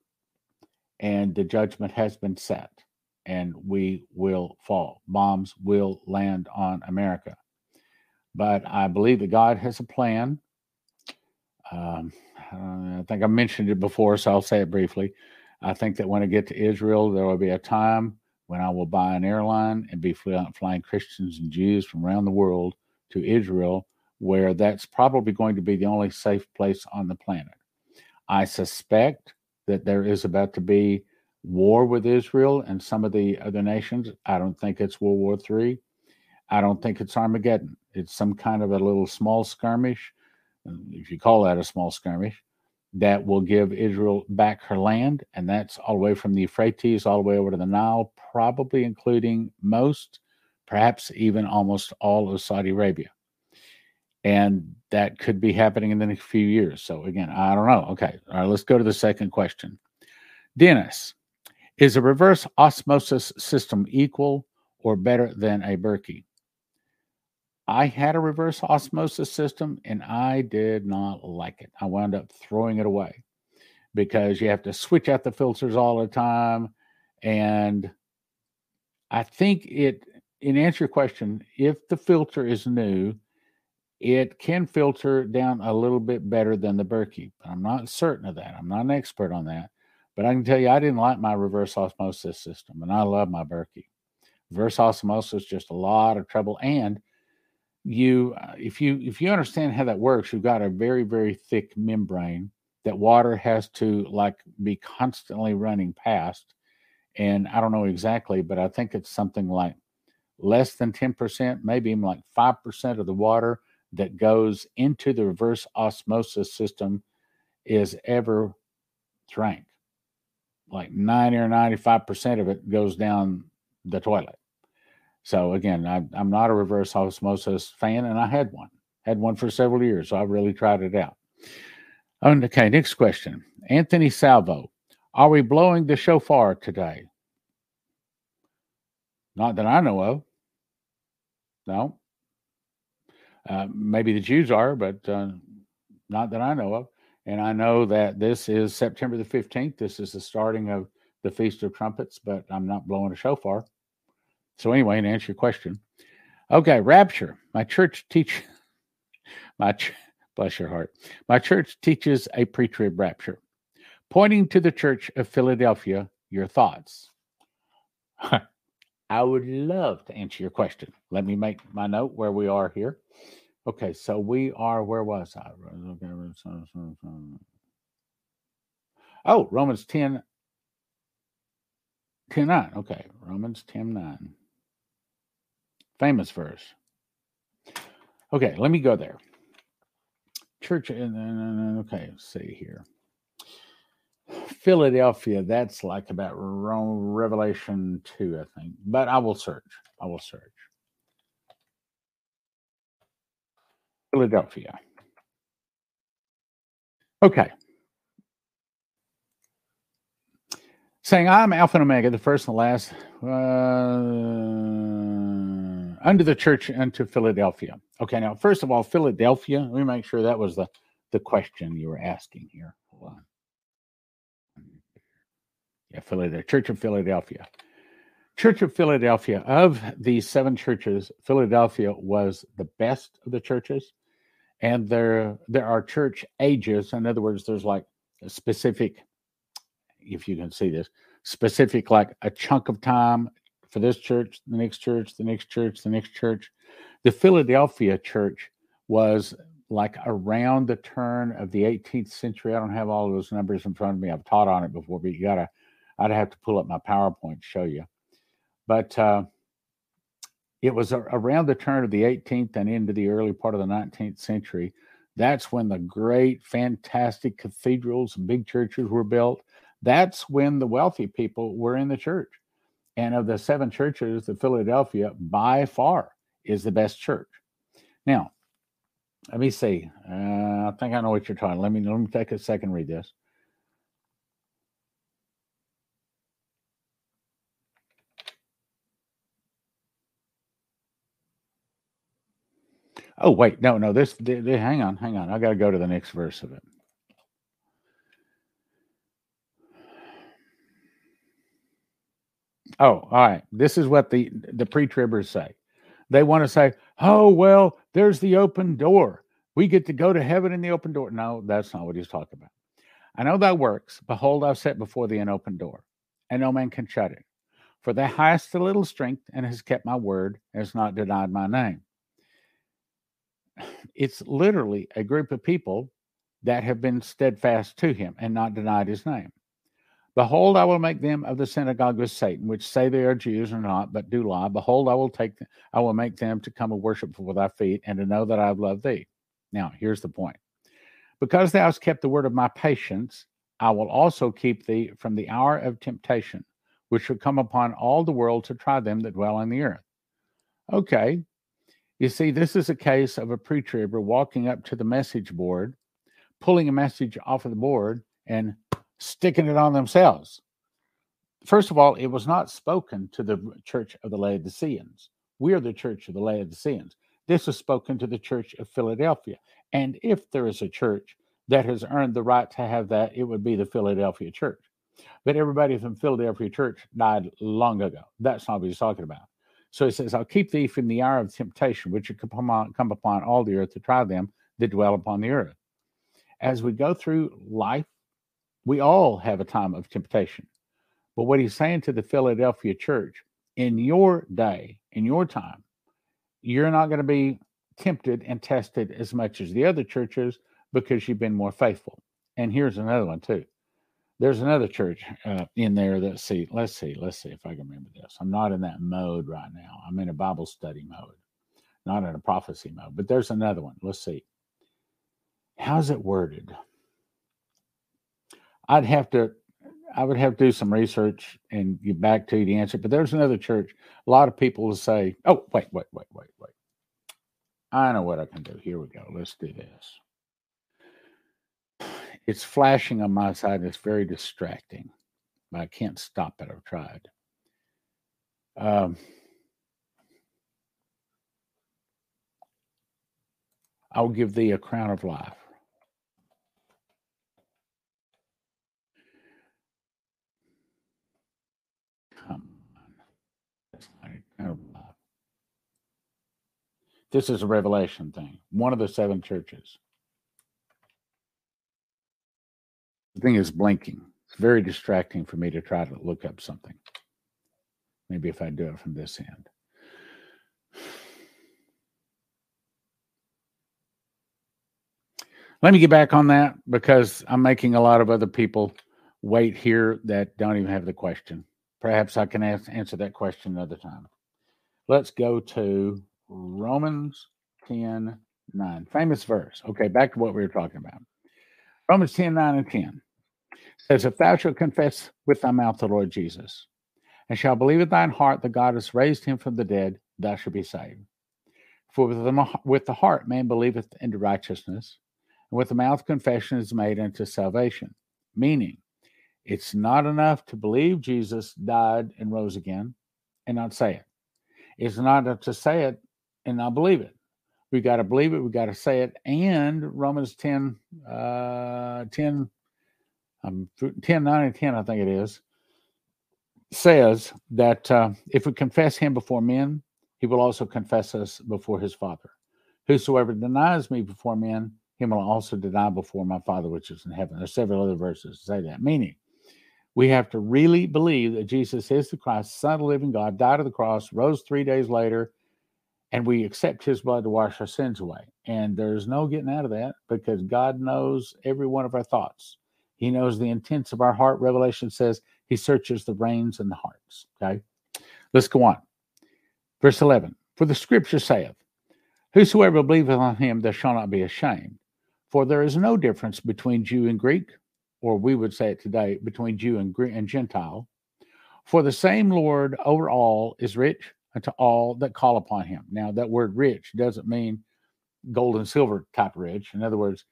and the judgment has been set, and we will fall. Bombs will land on America. But I believe that God has a plan. Um, I think I mentioned it before, so I'll say it briefly. I think that when I get to Israel, there will be a time when I will buy an airline and be flying Christians and Jews from around the world to Israel, where that's probably going to be the only safe place on the planet. I suspect that there is about to be war with Israel and some of the other nations. I don't think it's World War III. I don't think it's Armageddon. It's some kind of a little small skirmish, if you call that a small skirmish, that will give Israel back her land. And that's all the way from the Euphrates all the way over to the Nile, probably including most, perhaps even almost all of Saudi Arabia. And that could be happening in the next few years. So, again, I don't know. Okay. All right. Let's go to the second question. Dennis, is a reverse osmosis system equal or better than a Berkey? I had a reverse osmosis system and I did not like it. I wound up throwing it away because you have to switch out the filters all the time. And I think it, in answer your question, if the filter is new, it can filter down a little bit better than the Berkey. But I'm not certain of that. I'm not an expert on that. But I can tell you, I didn't like my reverse osmosis system, and I love my Berkey. Reverse osmosis is just a lot of trouble, and you uh, if you if you understand how that works you've got a very very thick membrane that water has to like be constantly running past and i don't know exactly but i think it's something like less than 10% maybe even like 5% of the water that goes into the reverse osmosis system is ever drank. Like 90 or 95% of it goes down the toilet so again, I, am not a reverse osmosis fan, and I had one, had one for several years. So I really tried it out. Okay, next question. Anthony Salvo, are we blowing the shofar today? Not that I know of. No. Uh, maybe the Jews are, but uh, not that I know of. And I know that this is September the 15th. This is the starting of the Feast of Trumpets, but I'm not blowing a shofar. So anyway, to answer your question, okay, rapture. My church teach my ch- bless your heart. My church teaches a pre-trib rapture, pointing to the Church of Philadelphia. Your thoughts? I would love to answer your question. Let me make my note where we are here. Okay, so we are. Where was I? Oh, Romans 10, 10 9. Okay, Romans 10 9. Famous verse. Okay, let me go there. Church, uh, uh, uh, okay, let's see here. Philadelphia, that's like about Revelation 2, I think. But I will search. I will search. Philadelphia. Okay. Saying, I'm Alpha and Omega, the first and the last. Uh, unto the church unto Philadelphia. Okay, now first of all, Philadelphia. Let me make sure that was the the question you were asking here. Hold on. Yeah, Philadelphia, Church of Philadelphia. Church of Philadelphia. Of these seven churches, Philadelphia was the best of the churches, and there there are church ages. In other words, there's like a specific, if you can see this, specific like a chunk of time, for this church, the next church, the next church, the next church. The Philadelphia church was like around the turn of the 18th century. I don't have all those numbers in front of me. I've taught on it before, but you gotta, I'd have to pull up my PowerPoint to show you. But uh, it was around the turn of the 18th and into the early part of the 19th century. That's when the great, fantastic cathedrals and big churches were built. That's when the wealthy people were in the church. And of the seven churches, the Philadelphia by far is the best church. Now, let me see. Uh, I think I know what you're talking. Let me let me take a second read this. Oh wait, no, no. This, hang on, hang on. I got to go to the next verse of it. Oh, all right. This is what the the pre-tribbers say. They want to say, "Oh, well, there's the open door. We get to go to heaven in the open door." No, that's not what he's talking about. I know that works. Behold, I've set before thee an open door, and no man can shut it. For thou hast a little strength, and has kept my word, and has not denied my name. It's literally a group of people that have been steadfast to him and not denied his name. Behold, I will make them of the synagogue of Satan, which say they are Jews or not, but do lie. Behold, I will take them, I will make them to come and worship before thy feet, and to know that I have loved thee. Now, here's the point. Because thou hast kept the word of my patience, I will also keep thee from the hour of temptation, which shall come upon all the world to try them that dwell on the earth. Okay. You see, this is a case of a pre-tribber walking up to the message board, pulling a message off of the board, and sticking it on themselves. First of all, it was not spoken to the church of the Laodiceans. We are the church of the Laodiceans. This was spoken to the church of Philadelphia. And if there is a church that has earned the right to have that, it would be the Philadelphia church. But everybody from Philadelphia church died long ago. That's not what he's talking about. So he says, I'll keep thee from the hour of temptation, which will come, on, come upon all the earth to try them that dwell upon the earth. As we go through life, we all have a time of temptation. But what he's saying to the Philadelphia church, in your day, in your time, you're not going to be tempted and tested as much as the other churches because you've been more faithful. And here's another one, too. There's another church uh, in there that see. Let's see. Let's see if I can remember this. I'm not in that mode right now. I'm in a Bible study mode, not in a prophecy mode. But there's another one. Let's see. How's it worded? I'd have to I would have to do some research and get back to you to answer. But there's another church. A lot of people will say, "Oh, wait, wait, wait, wait, wait." I know what I can do. Here we go. Let's do this. It's flashing on my side. It's very distracting, but I can't stop it. I've tried. Um, I'll give thee a crown of life. This is a revelation thing. One of the seven churches. The thing is blinking. It's very distracting for me to try to look up something. Maybe if I do it from this end. Let me get back on that because I'm making a lot of other people wait here that don't even have the question. Perhaps I can ask, answer that question another time. Let's go to Romans 10 9. Famous verse. Okay, back to what we were talking about. Romans 10 9 and 10 says, If thou shalt confess with thy mouth the Lord Jesus, and shalt believe in thine heart that God has raised him from the dead, thou shalt be saved. For with the, with the heart man believeth into righteousness, and with the mouth confession is made unto salvation. Meaning, it's not enough to believe Jesus died and rose again and not say it. It's not enough to say it and not believe it. We got to believe it. We got to say it. And Romans 10, uh, 10, um, 10, 9 and 10, I think it is, says that uh, if we confess him before men, he will also confess us before his Father. Whosoever denies me before men, him will also deny before my Father which is in heaven. There's several other verses that say that. Meaning, we have to really believe that Jesus is the Christ, Son of the living God, died on the cross, rose three days later, and we accept his blood to wash our sins away. And there's no getting out of that because God knows every one of our thoughts. He knows the intents of our heart. Revelation says he searches the reins and the hearts. Okay. Let's go on. Verse 11 For the scripture saith, Whosoever believeth on him, there shall not be ashamed. For there is no difference between Jew and Greek, or we would say it today, between Jew and, Gentile. For the same Lord over all is rich to all that call upon him. Now, that word rich doesn't mean gold and silver type rich. In other words,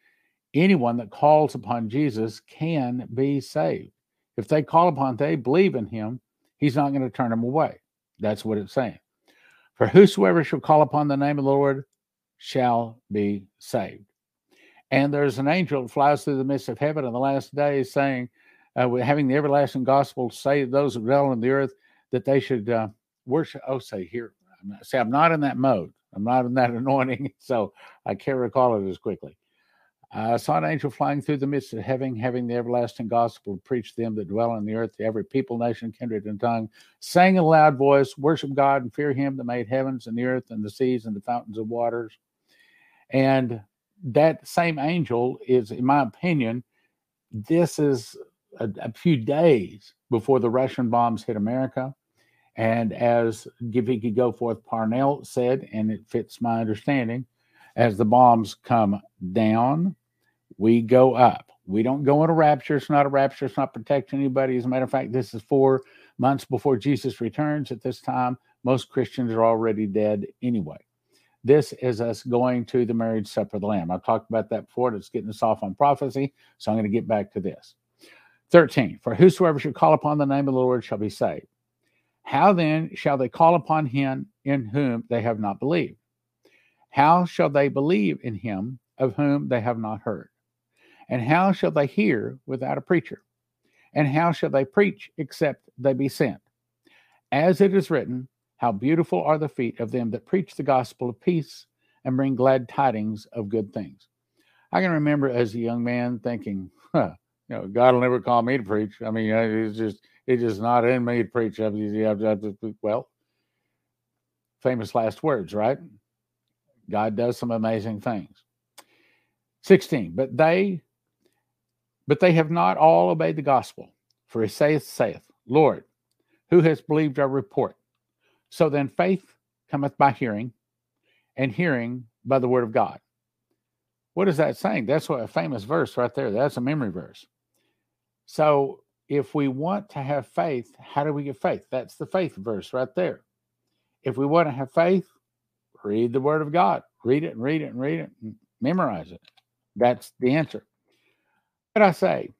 anyone that calls upon Jesus can be saved. If they call upon, they believe in him, he's not going to turn them away. That's what it's saying. For whosoever shall call upon the name of the Lord shall be saved. And there's an angel that flies through the midst of heaven in the last days saying, uh, having the everlasting gospel say to those who dwell on the earth, that they should uh, worship. Oh, say here, I'm not, say I'm not in that mode. I'm not in that anointing, so I can't recall it as quickly. I saw an angel flying through the midst of heaven, having the everlasting gospel to preach to them that dwell on the earth, to every people, nation, kindred, and tongue, sang in a loud voice, Worship God and fear him that made heavens and the earth and the seas and the fountains of waters. And that same angel is, in my opinion, this is a, a few days before the Russian bombs hit America. And as Giviki Go Forth Parnell said, and it fits my understanding, as the bombs come down, we go up. We don't go in a rapture. It's not a rapture. It's not protecting anybody. As a matter of fact, this is four months before Jesus returns. At this time, most Christians are already dead anyway. This is us going to the marriage supper of the Lamb. I've talked about that before. It's getting us off on prophecy. So I'm going to get back to this. 13. For whosoever shall call upon the name of the Lord shall be saved. How then shall they call upon him in whom they have not believed? How shall they believe in him of whom they have not heard? And how shall they hear without a preacher? And how shall they preach except they be sent? As it is written, How beautiful are the feet of them that preach the gospel of peace and bring glad tidings of good things. I can remember as a young man thinking, huh, you know, God will never call me to preach. I mean, it's just, it's not in me to preach. Well, famous last words, right? God does some amazing things. 16, but they but they have not all obeyed the gospel. For he saith, saith, Lord, who has believed our report? So then faith cometh by hearing, and hearing by the word of God. What is that saying? That's what a famous verse right there. That's a memory verse. So if we want to have faith, how do we get faith? That's the faith verse right there. If we want to have faith, read the word of God. Read it and read it and read it and memorize it. That's the answer. But I say,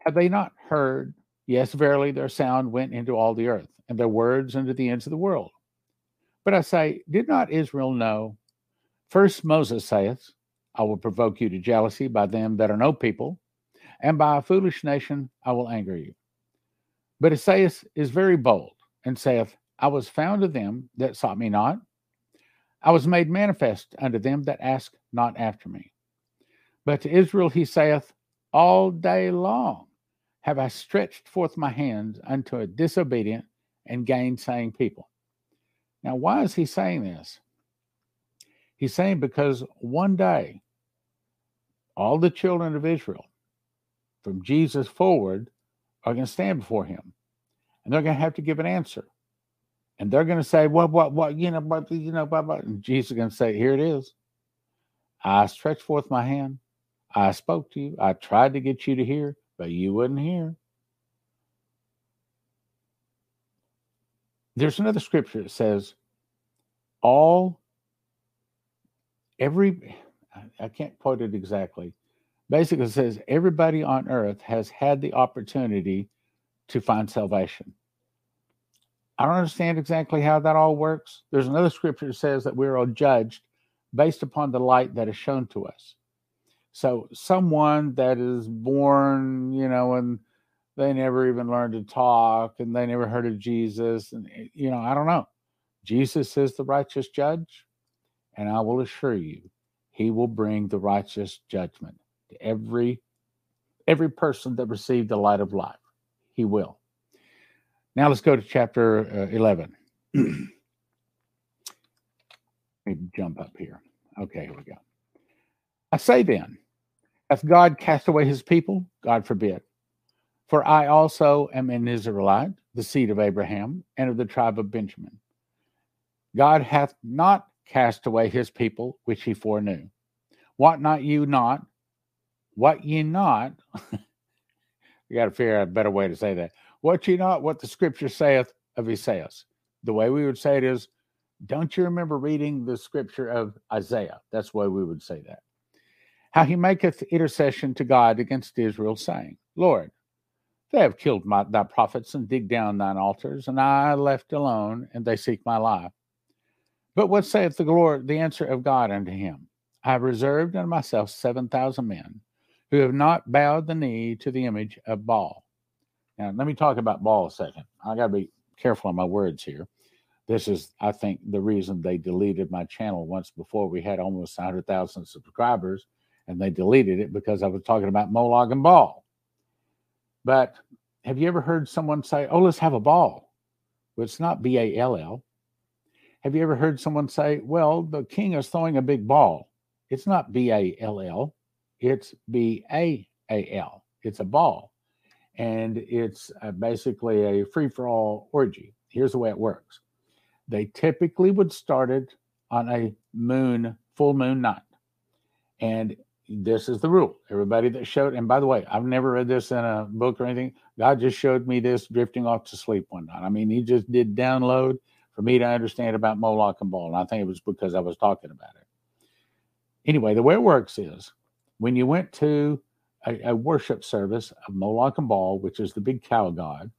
have they not heard? Yes, verily, their sound went into all the earth, and their words into the ends of the world. But I say, did not Israel know? First Moses saith, I will provoke you to jealousy by them that are no people, and by a foolish nation I will anger you. But Esaias is very bold, and saith, I was found of them that sought me not. I was made manifest unto them that ask not after me. But to Israel he saith, all day long have I stretched forth my hands unto a disobedient and gainsaying people. Now, why is he saying this? He's saying because one day, all the children of Israel, from Jesus forward, are going to stand before him and they're going to have to give an answer. And they're going to say, What, what, what, you know, but, you know, what, what? And Jesus is going to say, Here it is. I stretched forth my hand I spoke to you. I tried to get you to hear, but you wouldn't hear. There's another scripture that says, all, every, I can't quote it exactly. Basically, says, everybody on earth has had the opportunity to find salvation. I don't understand exactly how that all works. There's another scripture that says that we're all judged based upon the light that is shown to us. So someone that is born, you know, and they never even learned to talk and they never heard of Jesus and you know, I don't know. Jesus is the righteous judge, and I will assure you, he will bring the righteous judgment to every every person that received the light of life. He will. Now let's go to chapter uh, 11. Let me jump up here. Okay, here we go. I say then, hath God cast away his people? God forbid. For I also am an Israelite, the seed of Abraham, and of the tribe of Benjamin. God hath not cast away his people which he foreknew. What not you not? What ye not? we got to figure out a better way to say that. What ye not? What the scripture saith of Isaiah. The way we would say it is, don't you remember reading the scripture of Isaiah? That's why we would say that how he maketh intercession to God against Israel, saying, Lord, they have killed my, thy prophets and digged down thine altars, and I left alone, and they seek my life. But what saith the Lord, the answer of God unto him? I have reserved unto myself seven thousand men who have not bowed the knee to the image of Baal. Now, let me talk about Baal a second. I got to be careful on my words here. This is, I think, the reason they deleted my channel once before. We had almost 100,000 subscribers, and they deleted it because I was talking about Moloch and Baal. But have you ever heard someone say, "Oh, let's have a ball"? Well, it's not B A L L. Have you ever heard someone say, "Well, the king is throwing a big ball"? It's not B A L L. It's B A A L. It's a ball, and it's uh, basically a free for all orgy. Here's the way it works: they typically would start it on a moon, full moon night, and this is the rule. Everybody that showed, and by the way, I've never read this in a book or anything. God just showed me this drifting off to sleep one night. I mean, He just did download for me to understand about Moloch and Baal. And I think it was because I was talking about it. Anyway, the way it works is when you went to a, a worship service of Moloch and Baal, which is the big cow god,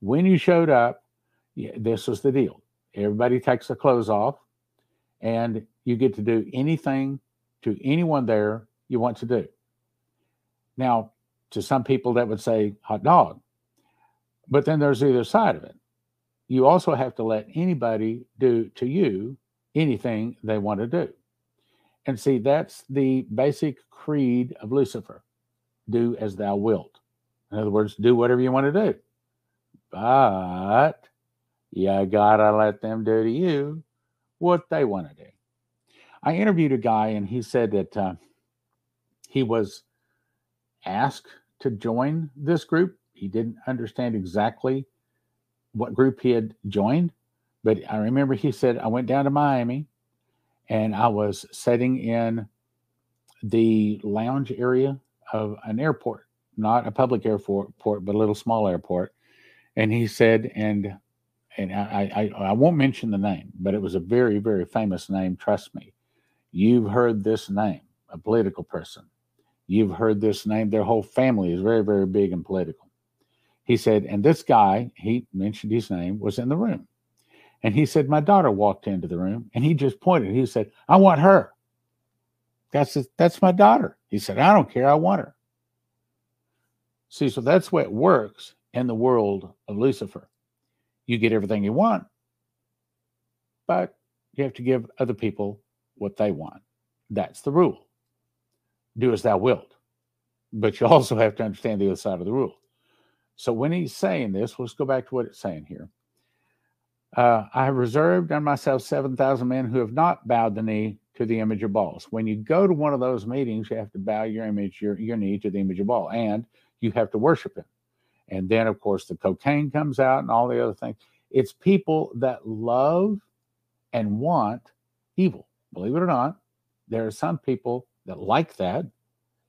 when you showed up, this was the deal. Everybody takes their clothes off, and you get to do anything to anyone there you want to do. Now, to some people, that would say hot dog. But then there's the other side of it. You also have to let anybody do to you anything they want to do. And see, that's the basic creed of Lucifer do as thou wilt. In other words, do whatever you want to do. But you gotta let them do to you what they want to do. I interviewed a guy and he said that uh, he was asked to join this group. He didn't understand exactly what group he had joined, but I remember he said, I went down to Miami and I was sitting in the lounge area of an airport, not a public airport, but a little small airport. And he said, and and I, I, I won't mention the name, but it was a very, very famous name. Trust me. You've heard this name, a political person. You've heard this name. Their whole family is very, very big and political. He said, and this guy, he mentioned his name, was in the room. And he said, My daughter walked into the room and he just pointed. He said, I want her. That's, that's my daughter. He said, I don't care. I want her. See, so that's it works in the world of Lucifer. You get everything you want, but you have to give other people what they want. That's the rule do as thou wilt. But you also have to understand the other side of the rule. So when he's saying this, let's go back to what it's saying here. Uh, I have reserved on myself 7,000 men who have not bowed the knee to the image of Baals. When you go to one of those meetings, you have to bow your image, your, your knee to the image of Baal, and you have to worship him. And then, of course, the cocaine comes out and all the other things. It's people that love and want evil. Believe it or not, there are some people that like that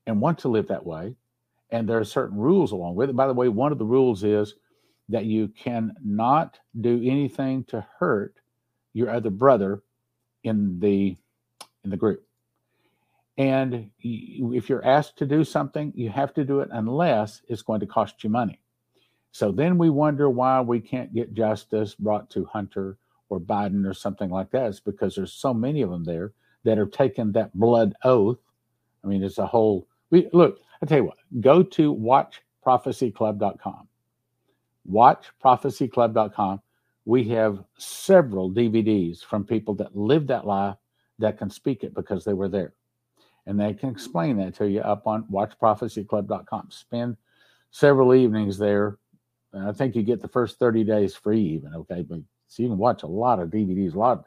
and want to live that way. And there are certain rules along with it. By the way, one of the rules is that you cannot do anything to hurt your other brother in the in the group. And if you're asked to do something, you have to do it unless it's going to cost you money. So then we wonder why we can't get justice brought to Hunter or Biden or something like that. It's because there's so many of them there that have taken that blood oath I mean, it's a whole. We look. I tell you what. Go to watchprophecyclub.com. Watchprophecyclub.com. We have several DVDs from people that lived that life that can speak it because they were there, and they can explain that to you up on watchprophecyclub.com. Spend several evenings there. And I think you get the first 30 days free, even. Okay. But so you can watch a lot of DVDs, a lot.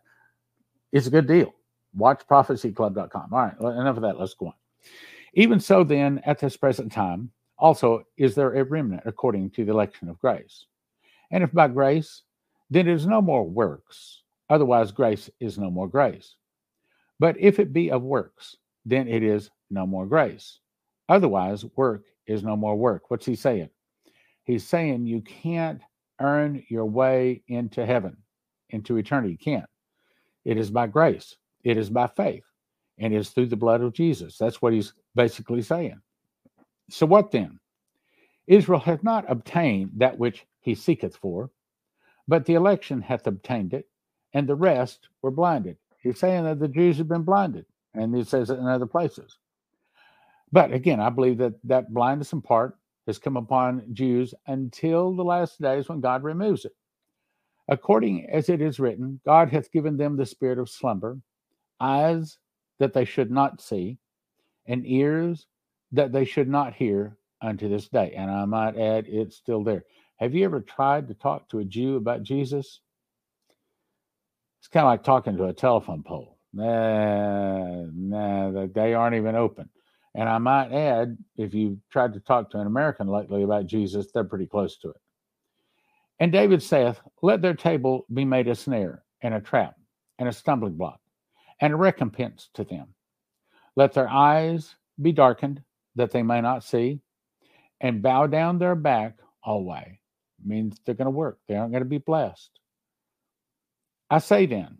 It's a good deal. Watchprophecyclub.com. All right. Enough of that. Let's go on. Even so, then, at this present time, also is there a remnant according to the election of grace. And if by grace, then it is no more works, otherwise, grace is no more grace. But if it be of works, then it is no more grace. Otherwise, work is no more work. What's he saying? He's saying you can't earn your way into heaven, into eternity. You can't. It is by grace, it is by faith and is through the blood of Jesus. That's what he's basically saying. So, what then? Israel hath not obtained that which he seeketh for, but the election hath obtained it, and the rest were blinded. He's saying that the Jews have been blinded, and he says it in other places. But again, I believe that that blindness in part has come upon Jews until the last days when God removes it. According as it is written, God hath given them the spirit of slumber, eyes that they should not see, and ears that they should not hear unto this day. And I might add, it's still there. Have you ever tried to talk to a Jew about Jesus? It's kind of like talking to a telephone pole. Nah, nah, they aren't even open. And I might add, if you tried to talk to an American lately about Jesus, they're pretty close to it. And David saith, Let their table be made a snare and a trap and a stumbling block and a recompense to them. Let their eyes be darkened that they may not see and bow down their back always. Means they're going to work. They aren't going to be blessed. I say then,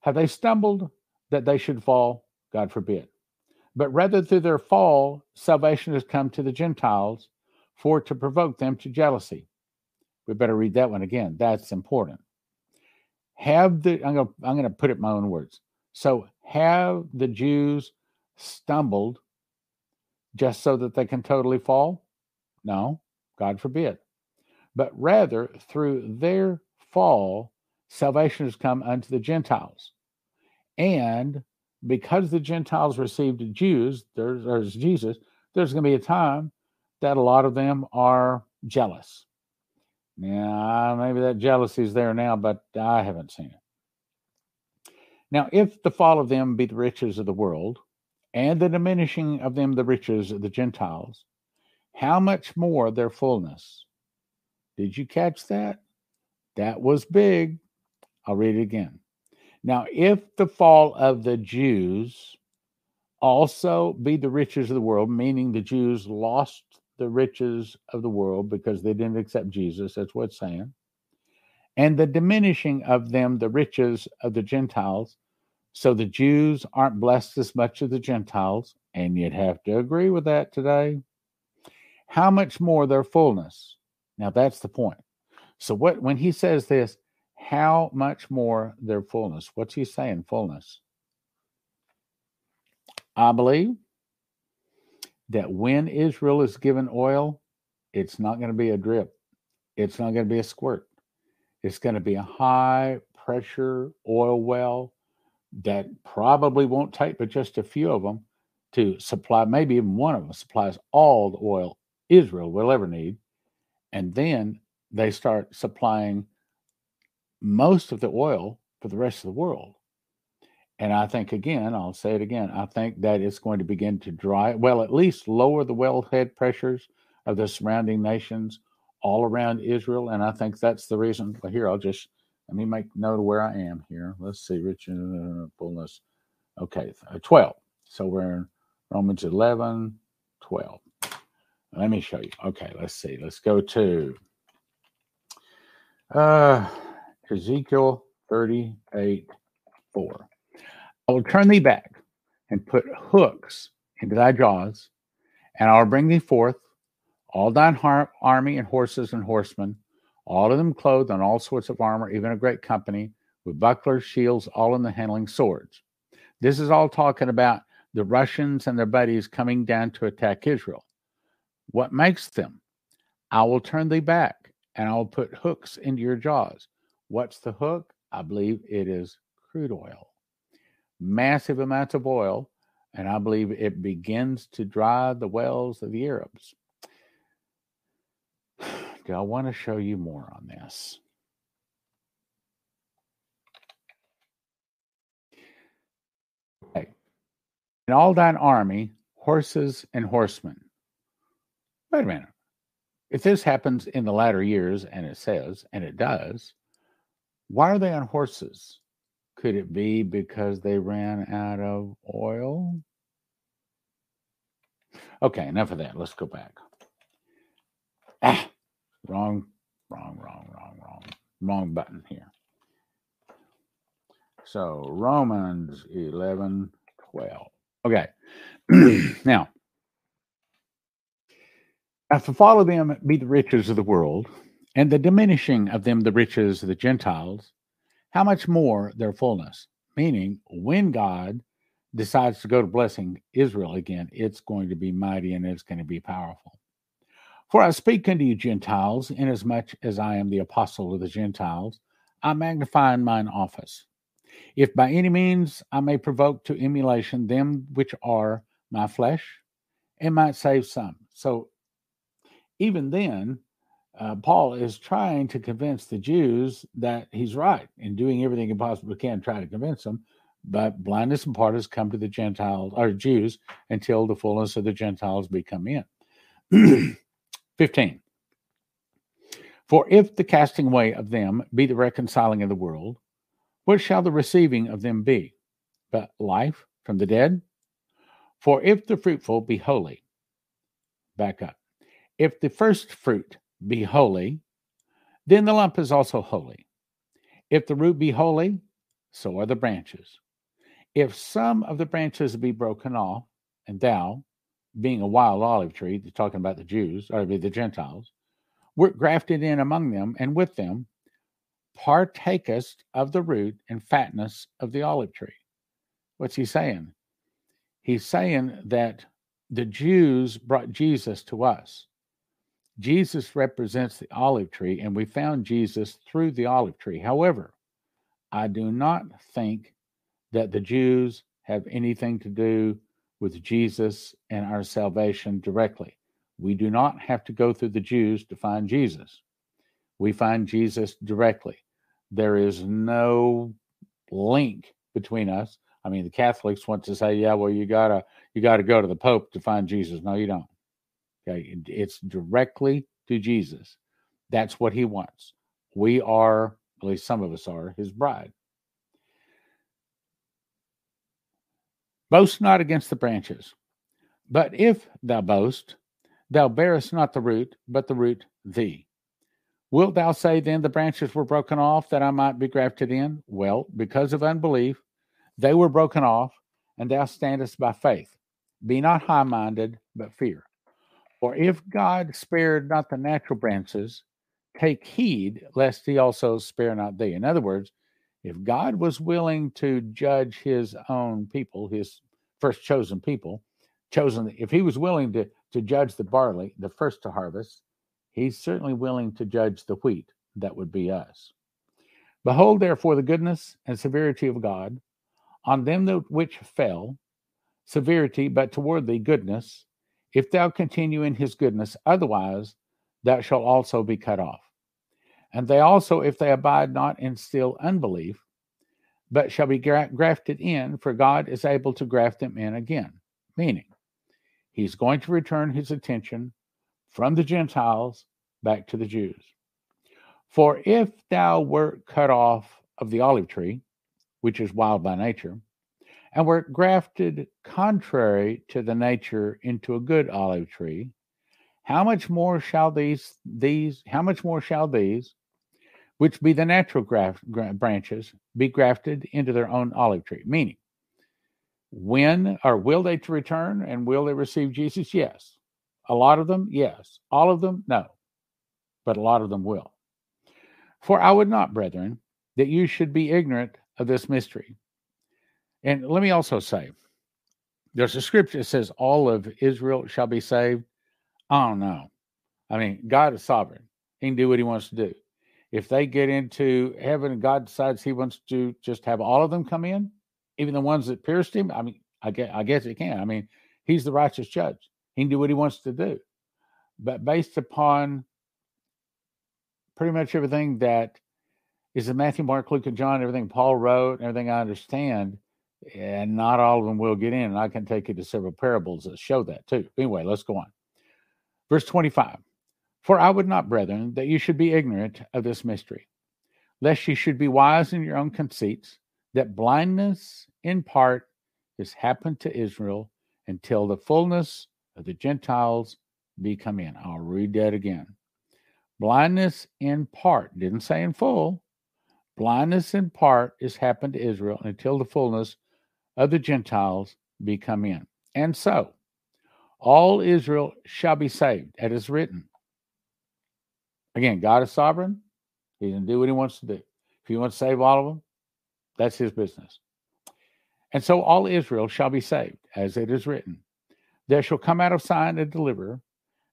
have they stumbled that they should fall? God forbid. But rather through their fall, salvation has come to the Gentiles for to provoke them to jealousy. We better read that one again. That's important. Have the I'm going to, I'm to put it my own words. So have the Jews stumbled just so that they can totally fall? No, God forbid. But rather through their fall, salvation has come unto the Gentiles. And because the Gentiles received the Jews, there's, there's Jesus, there's going to be a time that a lot of them are jealous. Yeah, maybe that jealousy is there now, but I haven't seen it. Now, if the fall of them be the riches of the world, and the diminishing of them the riches of the Gentiles, how much more their fullness? Did you catch that? That was big. I'll read it again. Now, if the fall of the Jews also be the riches of the world, meaning the Jews lost the riches of the world because they didn't accept Jesus, that's what it's saying, and the diminishing of them the riches of the Gentiles, so the Jews aren't blessed as much as the Gentiles, and you'd have to agree with that today. How much more their fullness? Now that's the point. So what when he says this, how much more their fullness? What's he saying, fullness? I believe that when Israel is given oil, it's not going to be a drip. It's not going to be a squirt. It's going to be a high pressure oil well that probably won't take but just a few of them to supply, maybe even one of them supplies all the oil Israel will ever need. And then they start supplying most of the oil for the rest of the world. And I think, again, I'll say it again, I think that it's going to begin to dry, well, at least lower the wellhead pressures of the surrounding nations all around Israel. And I think that's the reason. Well, here, I'll just let me make note of where I am here. Let's see, Richard, uh, fullness. Okay, uh, 12. So we're in Romans 11, 12. Let me show you. Okay, let's see. Let's go to uh, Ezekiel 38, 4. I will turn thee back and put hooks into thy jaws, and I will bring thee forth all thine har- army and horses and horsemen, all of them clothed in all sorts of armor, even a great company, with bucklers, shields, all in the handling swords. This is all talking about the Russians and their buddies coming down to attack Israel. What makes them? I will turn thee back, and I will put hooks into your jaws. What's the hook? I believe it is crude oil massive amounts of oil, and I believe it begins to dry the wells of the Arabs. I want to show you more on this? Okay. All thine army, horses and horsemen. Wait a minute. If this happens in the latter years, and it says, and it does, why are they on horses? Could it be because they ran out of oil? Okay, enough of that. Let's go back. Ah, wrong, wrong, wrong, wrong, wrong, wrong button here. So Romans 11, 12. Okay. now, after follow them be the riches of the world, and the diminishing of them the riches of the Gentiles, how much more their fullness? Meaning, when God decides to go to blessing Israel again, it's going to be mighty and it's going to be powerful. For I speak unto you, Gentiles, inasmuch as I am the apostle of the Gentiles, I magnify in mine office. If by any means I may provoke to emulation them which are my flesh, and might save some. So even then, uh, Paul is trying to convince the Jews that he's right and doing everything he possibly can to try to convince them. But blindness and part has come to the Gentiles or Jews until the fullness of the Gentiles be come in. 15. For if the casting away of them be the reconciling of the world, what shall the receiving of them be? But life from the dead? For if the fruitful be holy, back up. If the first fruit be holy, then the lump is also holy. If the root be holy, so are the branches. If some of the branches be broken off, and thou, being a wild olive tree, talking about the Jews, or the Gentiles, wert grafted in among them, and with them partakest of the root and fatness of the olive tree. What's he saying? He's saying that the Jews brought Jesus to us. Jesus represents the olive tree, and we found Jesus through the olive tree. However, I do not think that the Jews have anything to do with Jesus and our salvation directly. We do not have to go through the Jews to find Jesus. We find Jesus directly. There is no link between us. I mean, the Catholics want to say, "Yeah, well, you gotta you gotta go to the Pope to find Jesus." No, you don't. Okay, it's directly to Jesus. That's what he wants. We are, at least some of us are, his bride. Boast not against the branches. But if thou boast, thou bearest not the root, but the root thee. Wilt thou say then the branches were broken off that I might be grafted in? Well, because of unbelief, they were broken off, and thou standest by faith. Be not high minded, but fear. For if God spared not the natural branches, take heed lest he also spare not thee. In other words, if God was willing to judge his own people, his first chosen people, chosen, if he was willing to, to judge the barley, the first to harvest, he's certainly willing to judge the wheat. That would be us. Behold, therefore, the goodness and severity of God on them which fell, severity, but toward thee goodness, if thou continue in his goodness, otherwise thou shalt also be cut off. And they also, if they abide not in still unbelief, but shall be gra- grafted in, for God is able to graft them in again. Meaning, he's going to return his attention from the Gentiles back to the Jews. For if thou wert cut off of the olive tree, which is wild by nature, and were grafted contrary to the nature into a good olive tree, how much more shall these these how much more shall these, which be the natural graft, branches, be grafted into their own olive tree? Meaning, when or will they to return and will they receive Jesus? Yes. A lot of them, yes. All of them, no. But a lot of them will. For I would not, brethren, that you should be ignorant of this mystery and let me also say, there's a scripture that says all of Israel shall be saved. I don't know. I mean, God is sovereign. He can do what he wants to do. If they get into heaven and God decides he wants to just have all of them come in, even the ones that pierced him, I mean, I guess, I guess he can. I mean, he's the righteous judge. He can do what he wants to do. But based upon pretty much everything that is in Matthew, Mark, Luke, and John, everything Paul wrote, and everything I understand, and not all of them will get in. And I can take you to several parables that show that too. Anyway, let's go on. Verse 25 For I would not, brethren, that you should be ignorant of this mystery, lest ye should be wise in your own conceits, that blindness in part has happened to Israel until the fullness of the Gentiles be come in. I'll read that again. Blindness in part, didn't say in full. Blindness in part is happened to Israel until the fullness of the Gentiles be come in. And so all Israel shall be saved, as is written. Again, God is sovereign. He can do what he wants to do. If he wants to save all of them, that's his business. And so all Israel shall be saved, as it is written. There shall come out of Zion a deliverer,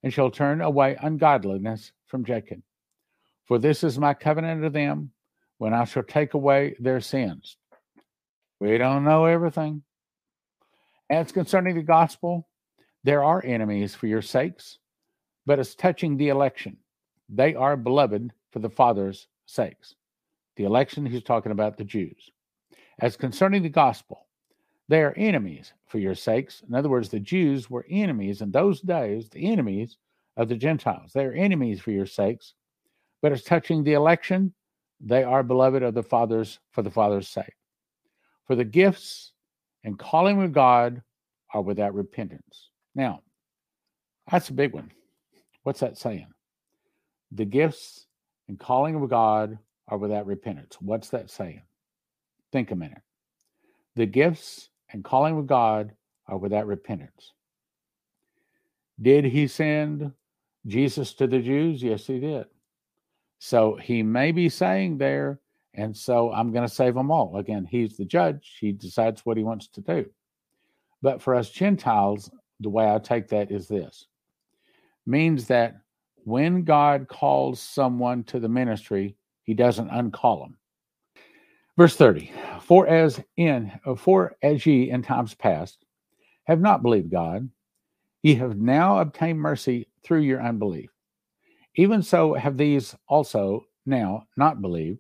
and shall turn away ungodliness from Jacob. For this is my covenant of them when I shall take away their sins. We don't know everything. As concerning the gospel, there are enemies for your sakes, but as touching the election, they are beloved for the Father's sakes. The election, he's talking about the Jews. As concerning the gospel, they are enemies for your sakes. In other words, the Jews were enemies in those days, the enemies of the Gentiles. They are enemies for your sakes. But as touching the election, they are beloved of the Father's for the Father's sake. For the gifts and calling of God are without repentance. Now, that's a big one. What's that saying? The gifts and calling of God are without repentance. What's that saying? Think a minute. The gifts and calling of God are without repentance. Did he send Jesus to the Jews? Yes, he did. So he may be saying there, and so I'm going to save them all. Again, he's the judge. He decides what he wants to do. But for us Gentiles, the way I take that is this means that when God calls someone to the ministry, he doesn't uncall them. Verse 30 For as in for as ye in times past have not believed God, ye have now obtained mercy through your unbelief. Even so have these also now not believed,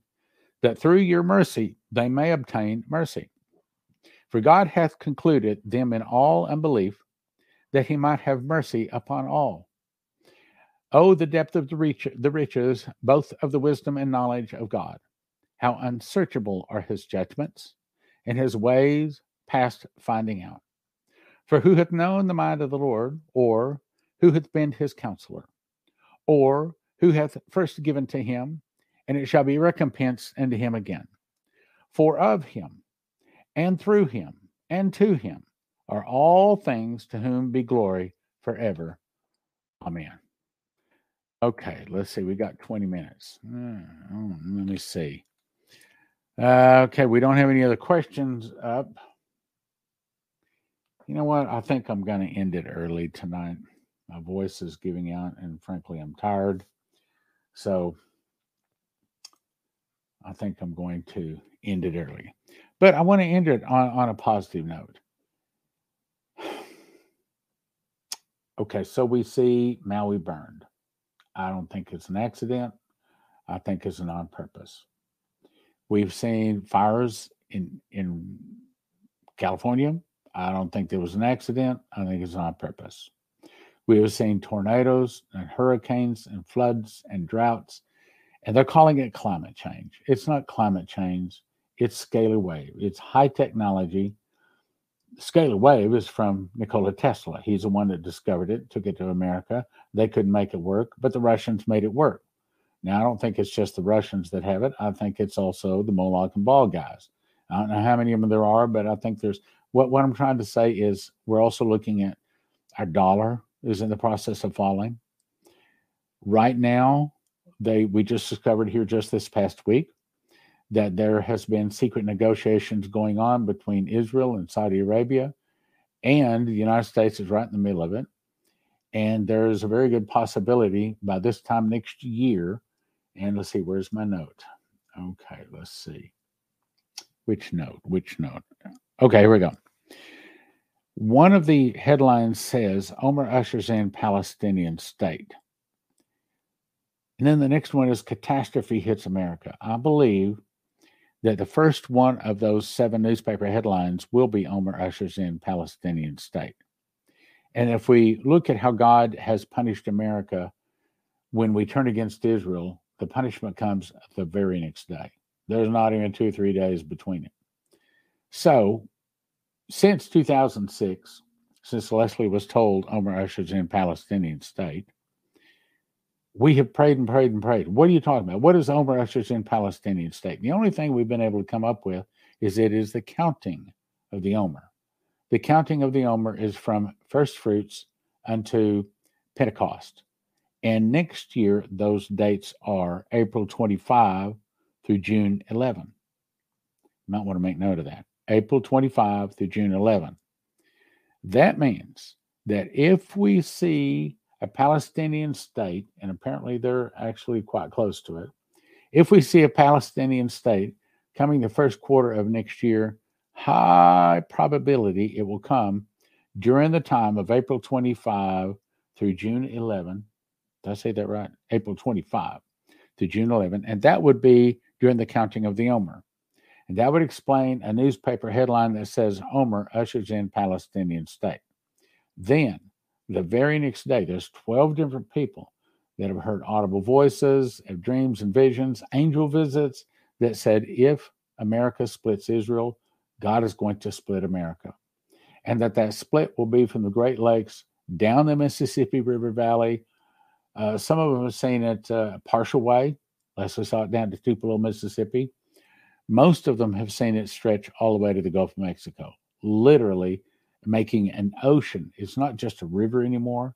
that through your mercy they may obtain mercy. For God hath concluded them in all unbelief, that he might have mercy upon all. Oh, the depth of the, reach, the riches, both of the wisdom and knowledge of God! How unsearchable are his judgments, and his ways past finding out. For who hath known the mind of the Lord, or who hath been his counselor? or who hath first given to him, and it shall be recompensed unto him again. For of him, and through him, and to him are all things to whom be glory forever. Amen. Okay, let's see. We got 20 minutes. Uh, let me see. Uh, okay, we don't have any other questions up. You know what? I think I'm going to end it early tonight. My voice is giving out, and frankly, I'm tired. So I think I'm going to end it early. But I want to end it on, on a positive note. Okay, so we see Maui burned. I don't think it's an accident. I think it's an on purpose. We've seen fires in in California. I don't think there was an accident. I think it's on purpose. We have seen tornadoes and hurricanes and floods and droughts, and they're calling it climate change. It's not climate change, it's scalar wave. It's high technology. Scalar wave is from Nikola Tesla. He's the one that discovered it, took it to America. They couldn't make it work, but the Russians made it work. Now, I don't think it's just the Russians that have it. I think it's also the Moloch and Baal guys. I don't know how many of them there are, but I think there's what, what I'm trying to say is we're also looking at our dollar is in the process of falling. Right now, they we just discovered here just this past week that there has been secret negotiations going on between Israel and Saudi Arabia, and the United States is right in the middle of it. And there is a very good possibility by this time next year. And let's see, where's my note? Okay, let's see. Which note? Which note? Okay, here we go. One of the headlines says Omer ushers in Palestinian state. And then the next one is catastrophe hits America. I believe that the first one of those seven newspaper headlines will be Omer ushers in Palestinian state. And if we look at how God has punished America when we turn against Israel, the punishment comes the very next day. There's not even two or three days between it. So since 2006, since Leslie was told Omer Usher's in Palestinian state, we have prayed and prayed and prayed. What are you talking about? What is Omer Usher's in Palestinian state? The only thing we've been able to come up with is it is the counting of the Omer. The counting of the Omer is from first fruits unto Pentecost. And next year, those dates are April 25 through June 11. You might want to make note of that. April 25 through June 11. That means that if we see a Palestinian state, and apparently they're actually quite close to it, If we see a Palestinian state coming the first quarter of next year, high probability it will come during the time of April 25 through June 11. Did I say that right? April 25 to June 11. And that would be during the counting of the Omer. And that would explain a newspaper headline that says Omer ushers in Palestinian state. Then, the very next day, there's 12 different people that have heard audible voices, have dreams and visions, angel visits that said, if America splits Israel, God is going to split America. And that that split will be from the Great Lakes down the Mississippi River Valley. Uh, some of them have seen it uh, partial way. Leslie saw it down to Tupelo, Mississippi. Most of them have seen it stretch all the way to the Gulf of Mexico, literally making an ocean. It's not just a river anymore,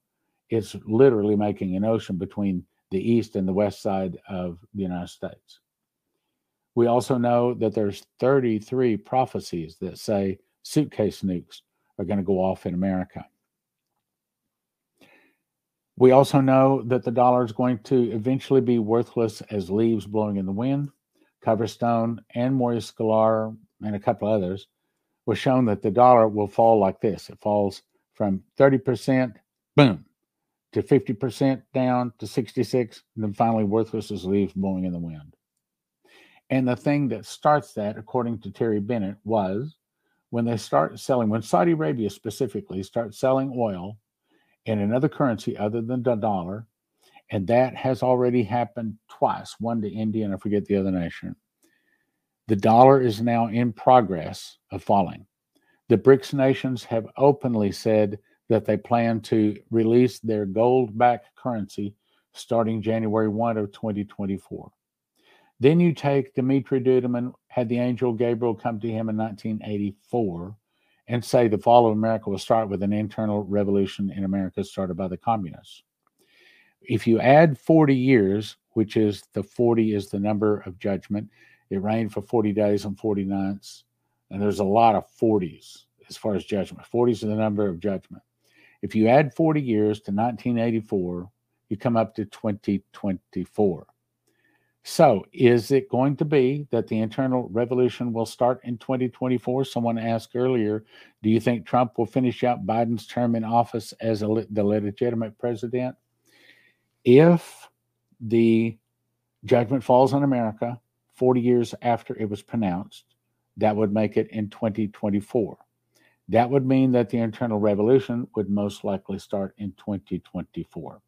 it's literally making an ocean between the east and the west side of the United States. We also know that there's 33 prophecies that say suitcase nukes are going to go off in America. We also know that the dollar is going to eventually be worthless as leaves blowing in the wind. Coverstone and Maurice Sklar and a couple others was shown that the dollar will fall like this. It falls from 30%, boom, to 50% down to 66, and then finally worthless as leaves blowing in the wind. And the thing that starts that, according to Terry Bennett, was when they start selling, when Saudi Arabia specifically starts selling oil in another currency other than the dollar, and that has already happened twice one to India, and I forget the other nation. The dollar is now in progress of falling. The BRICS nations have openly said that they plan to release their gold backed currency starting January 1 of 2024. Then you take Dumitru Duduman, had the angel Gabriel come to him in 1984 and say the fall of America will start with an internal revolution in America started by the communists if you add 40 years, which is the 40 is the number of judgment, it rained for 40 days and 40 nights. And there's a lot of 40s as far as judgment. 40s is the number of judgment. If you add 40 years to 1984, you come up to 2024. So, is it going to be that the internal revolution will start in 2024? Someone asked earlier, do you think Trump will finish out Biden's term in office as a, the legitimate president? if the judgment falls on America 40 years after it was pronounced, that would make it in 2024. That would mean that the internal revolution would most likely start in 2024.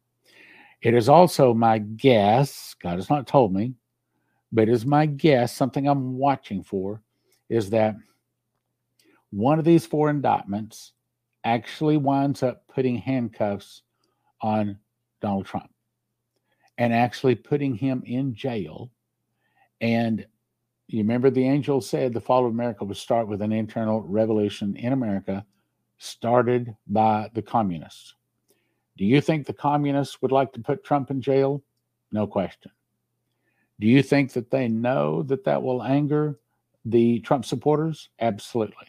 It is also my guess, God has not told me, but it is my guess, something I'm watching for, is that one of these four indictments actually winds up putting handcuffs on Donald Trump and actually putting him in jail. And you remember the angel said the fall of America would start with an internal revolution in America started by the communists. Do you think the communists would like to put Trump in jail? No question. Do you think that they know that that will anger the Trump supporters? Absolutely.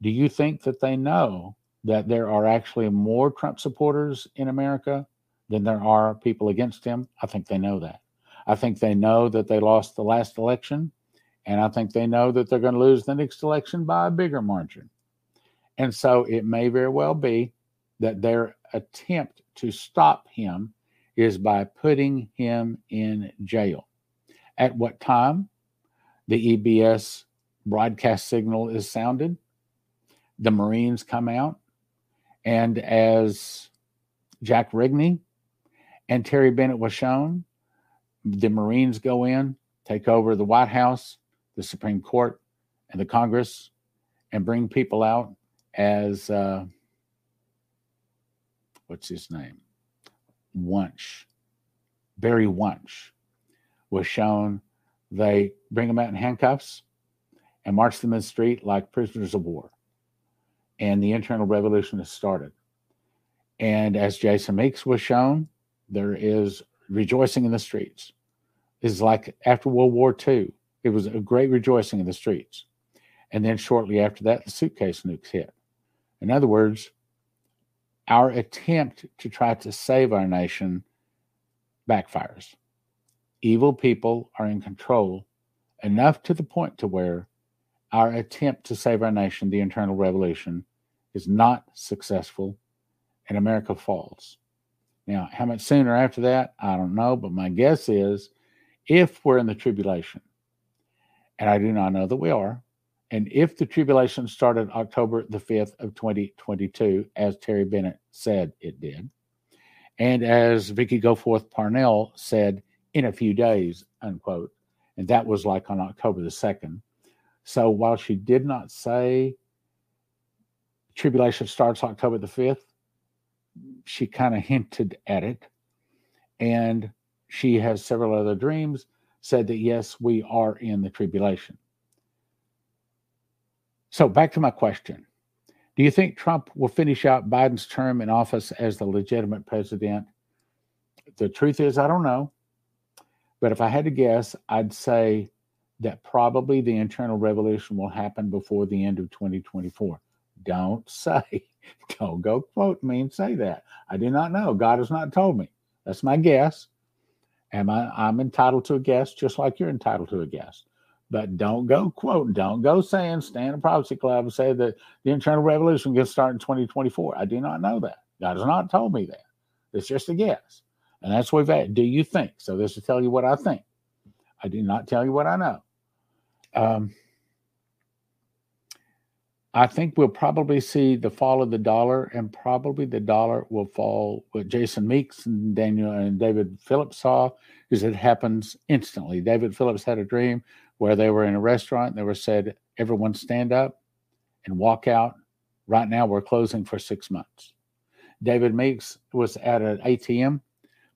Do you think that they know that there are actually more Trump supporters in America than there are people against him. I think they know that. I think they know that they lost the last election, and I think they know that they're going to lose the next election by a bigger margin. And so it may very well be that their attempt to stop him is by putting him in jail. At what time the EBS broadcast signal is sounded, the Marines come out, and as Jack Rigney and Terry Bennett was shown. The Marines go in, take over the White House, the Supreme Court, and the Congress, and bring people out as uh, what's his name? Wunsch. Barry Wunsch was shown. They bring them out in handcuffs and march them in the street like prisoners of war. And the internal revolution has started. And as Jason Meeks was shown, there is rejoicing in the streets. It's like after World War II, it was a great rejoicing in the streets. And then shortly after that, the suitcase nukes hit. In other words, our attempt to try to save our nation backfires. evil people are in control enough to the point to where our attempt to save our nation, the internal revolution, is not successful and America falls. Now, how much sooner after that, I don't know, but my guess is if we're in the tribulation, and I do not know that we are, and if the tribulation started October the 5th of 2022, as Terry Bennett said it did, and as Vicky Goforth Parnell said in a few days, unquote, and that was like on October the 2nd. So while she did not say tribulation starts October the 5th, she kind of hinted at it. And she has several other dreams, said that yes, we are in the tribulation. So back to my question. Do you think Trump will finish out Biden's term in office as the legitimate president? The truth is, I don't know. But if I had to guess, I'd say that probably the internal revolution will happen before the end of 2024. Don't say, don't go quote me and say that. I do not know. God has not told me. That's my guess. Am I? I'm entitled to a guess, just like you're entitled to a guess. But don't go quoting, don't go saying, stand in prophecy club and say that the internal revolution gets started in 2024. I do not know that. God has not told me that. It's just a guess. And that's what we've had. Do you think? So this will tell you what I think. I do not tell you what I know. Um, I think we'll probably see the fall of the dollar, and probably the dollar will fall. What Jason Meeks and Daniel and David Phillips saw is it happens instantly. David Phillips had a dream where they were in a restaurant. And they were said, "Everyone stand up and walk out." Right now, we're closing for six months. David Meeks was at an ATM,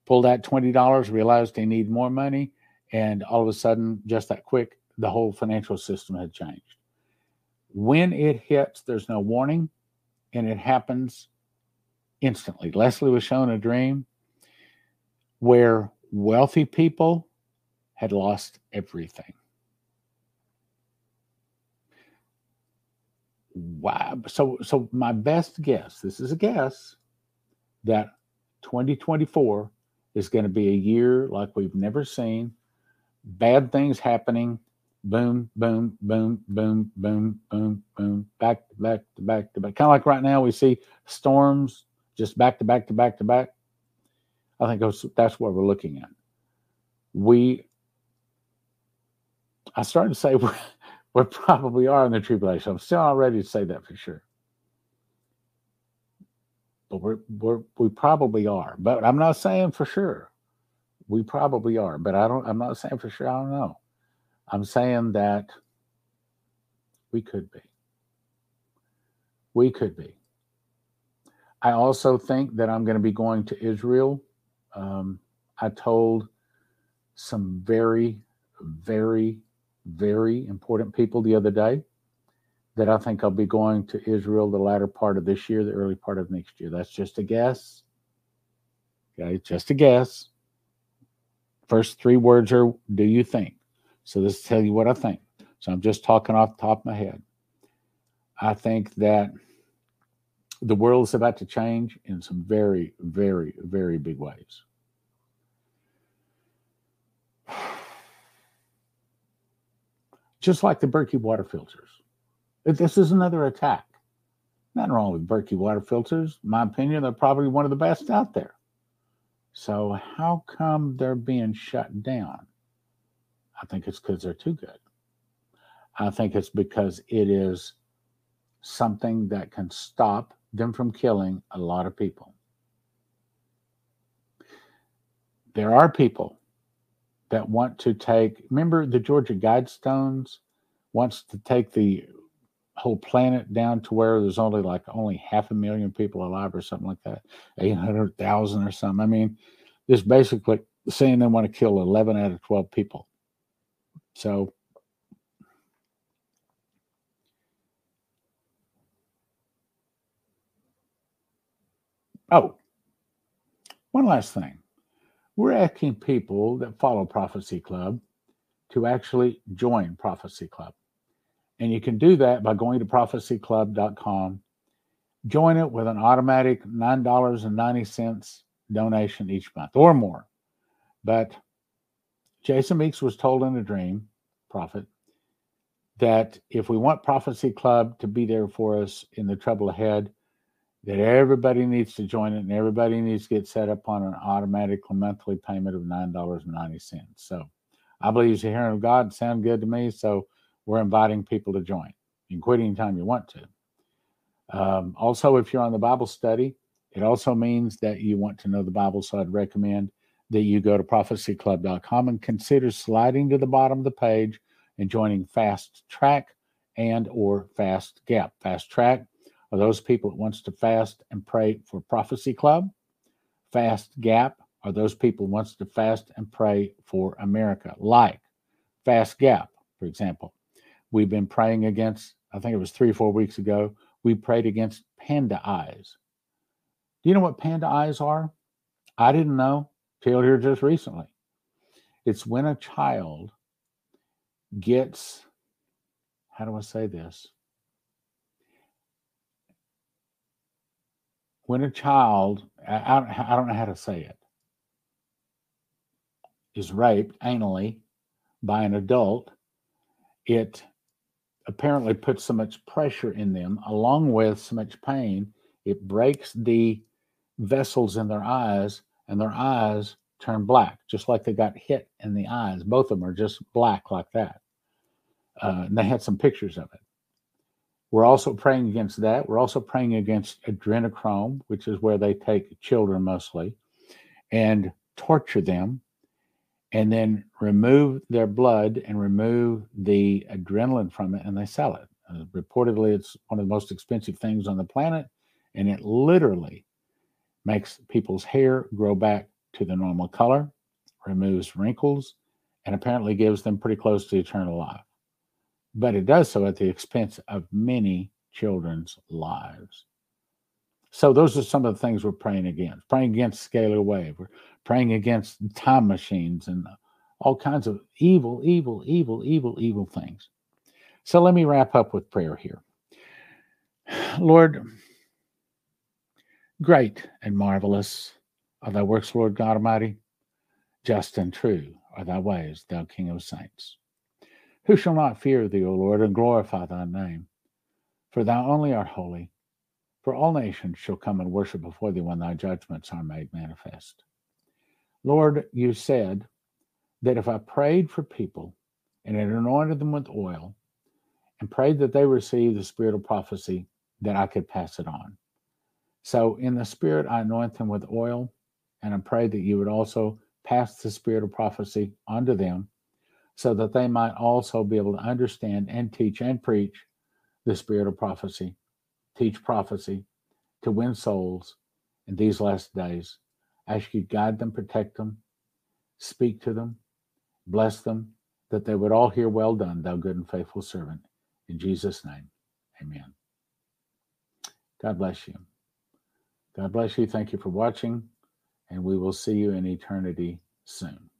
pulled out twenty dollars, realized he needed more money, and all of a sudden, just that quick, the whole financial system had changed. When it hits, there's no warning, and it happens instantly. Leslie was shown a dream where wealthy people had lost everything. Wow. So so my best guess, this is a guess, that 2024 is going to be a year like we've never seen. Bad things happening boom, boom, boom, boom, boom, boom, boom, back to back to back to back. Kind of like right now we see storms just back to back to back to back. I think that's, what we're looking at. We, I started to say we're, we probably are in the tribulation. I'm still not ready to say that for sure. But we're, we're, we probably are. But I'm not saying for sure. We probably are. But I don't, I'm not saying for sure. I don't know. I'm saying that we could be. We could be. I also think that I'm going to be going to Israel. Um, I told some very, very, very important people the other day that I think I'll be going to Israel the latter part of this year, the early part of next year. That's just a guess. Okay, just a guess. First three words are do you think? So this will tell you what I think. So I'm just talking off the top of my head. I think that the world is about to change in some very, very, very big ways. Just like the Berkey water filters. This is another attack. Nothing wrong with Berkey water filters. In my opinion, they're probably one of the best out there. So how come they're being shut down? I think it's because they're too good. I think it's because it is something that can stop them from killing a lot of people. There are people that want to take, remember the Georgia Guidestones wants to take the whole planet down to where there's only like only half a million people alive or something like that, 800,000 or something. I mean, just basically saying they want to kill 11 out of 12 people. So Oh, one last thing. We're asking people that follow Prophecy Club to actually join Prophecy Club. And you can do that by going to prophecyclub.com. Join it with an automatic $9.90 donation each month or more. But Jason Meeks was told in a dream, prophet, that if we want Prophecy Club to be there for us in the trouble ahead, that everybody needs to join it and everybody needs to get set up on an automatic monthly payment of $9.90. So I believe the hearing of God sound good to me. So we're inviting people to join. You can quit anytime you want to. Um, also, if you're on the Bible study, it also means that you want to know the Bible. So I'd recommend that you go to prophecyclub.com and consider sliding to the bottom of the page and joining Fast Track and or Fast Gap. Fast Track are those people that wants to fast and pray for Prophecy Club. Fast Gap are those people wants to fast and pray for America, like Fast Gap, for example. We've been praying against, I think it was three or four weeks ago, we prayed against panda eyes. Do you know what panda eyes are? I didn't know till here just recently. It's when a child gets, how do I say this? When a child, I, I, I don't know how to say it, is raped anally by an adult, it apparently puts so much pressure in them, along with so much pain, it breaks the vessels in their eyes, and their eyes turn black, just like they got hit in the eyes. Both of them are just black like that. Uh, and they had some pictures of it. We're also praying against that. We're also praying against adrenochrome, which is where they take children mostly and torture them and then remove their blood and remove the adrenaline from it and they sell it. Uh, reportedly, it's one of the most expensive things on the planet and it literally makes people's hair grow back to the normal color, removes wrinkles, and apparently gives them pretty close to eternal life. But it does so at the expense of many children's lives. So those are some of the things we're praying against. Praying against scalar wave. We're praying against time machines and all kinds of evil, evil, evil, evil, evil things. So let me wrap up with prayer here. Lord, great and marvelous are thy works, Lord God Almighty. Just and true are thy ways, thou King of saints. Who shall not fear thee, O Lord, and glorify thy name? For thou only art holy. For all nations shall come and worship before thee when thy judgments are made manifest. Lord, you said that if I prayed for people and had anointed them with oil and prayed that they receive the spirit of prophecy, that I could pass it on. So, in the spirit, I anoint them with oil and I pray that you would also pass the spirit of prophecy onto them so that they might also be able to understand and teach and preach the spirit of prophecy, teach prophecy to win souls in these last days. Ask you guide them, protect them, speak to them, bless them, that they would all hear, Well done, thou good and faithful servant. In Jesus' name, amen. God bless you. God bless you. Thank you for watching and we will see you in eternity soon.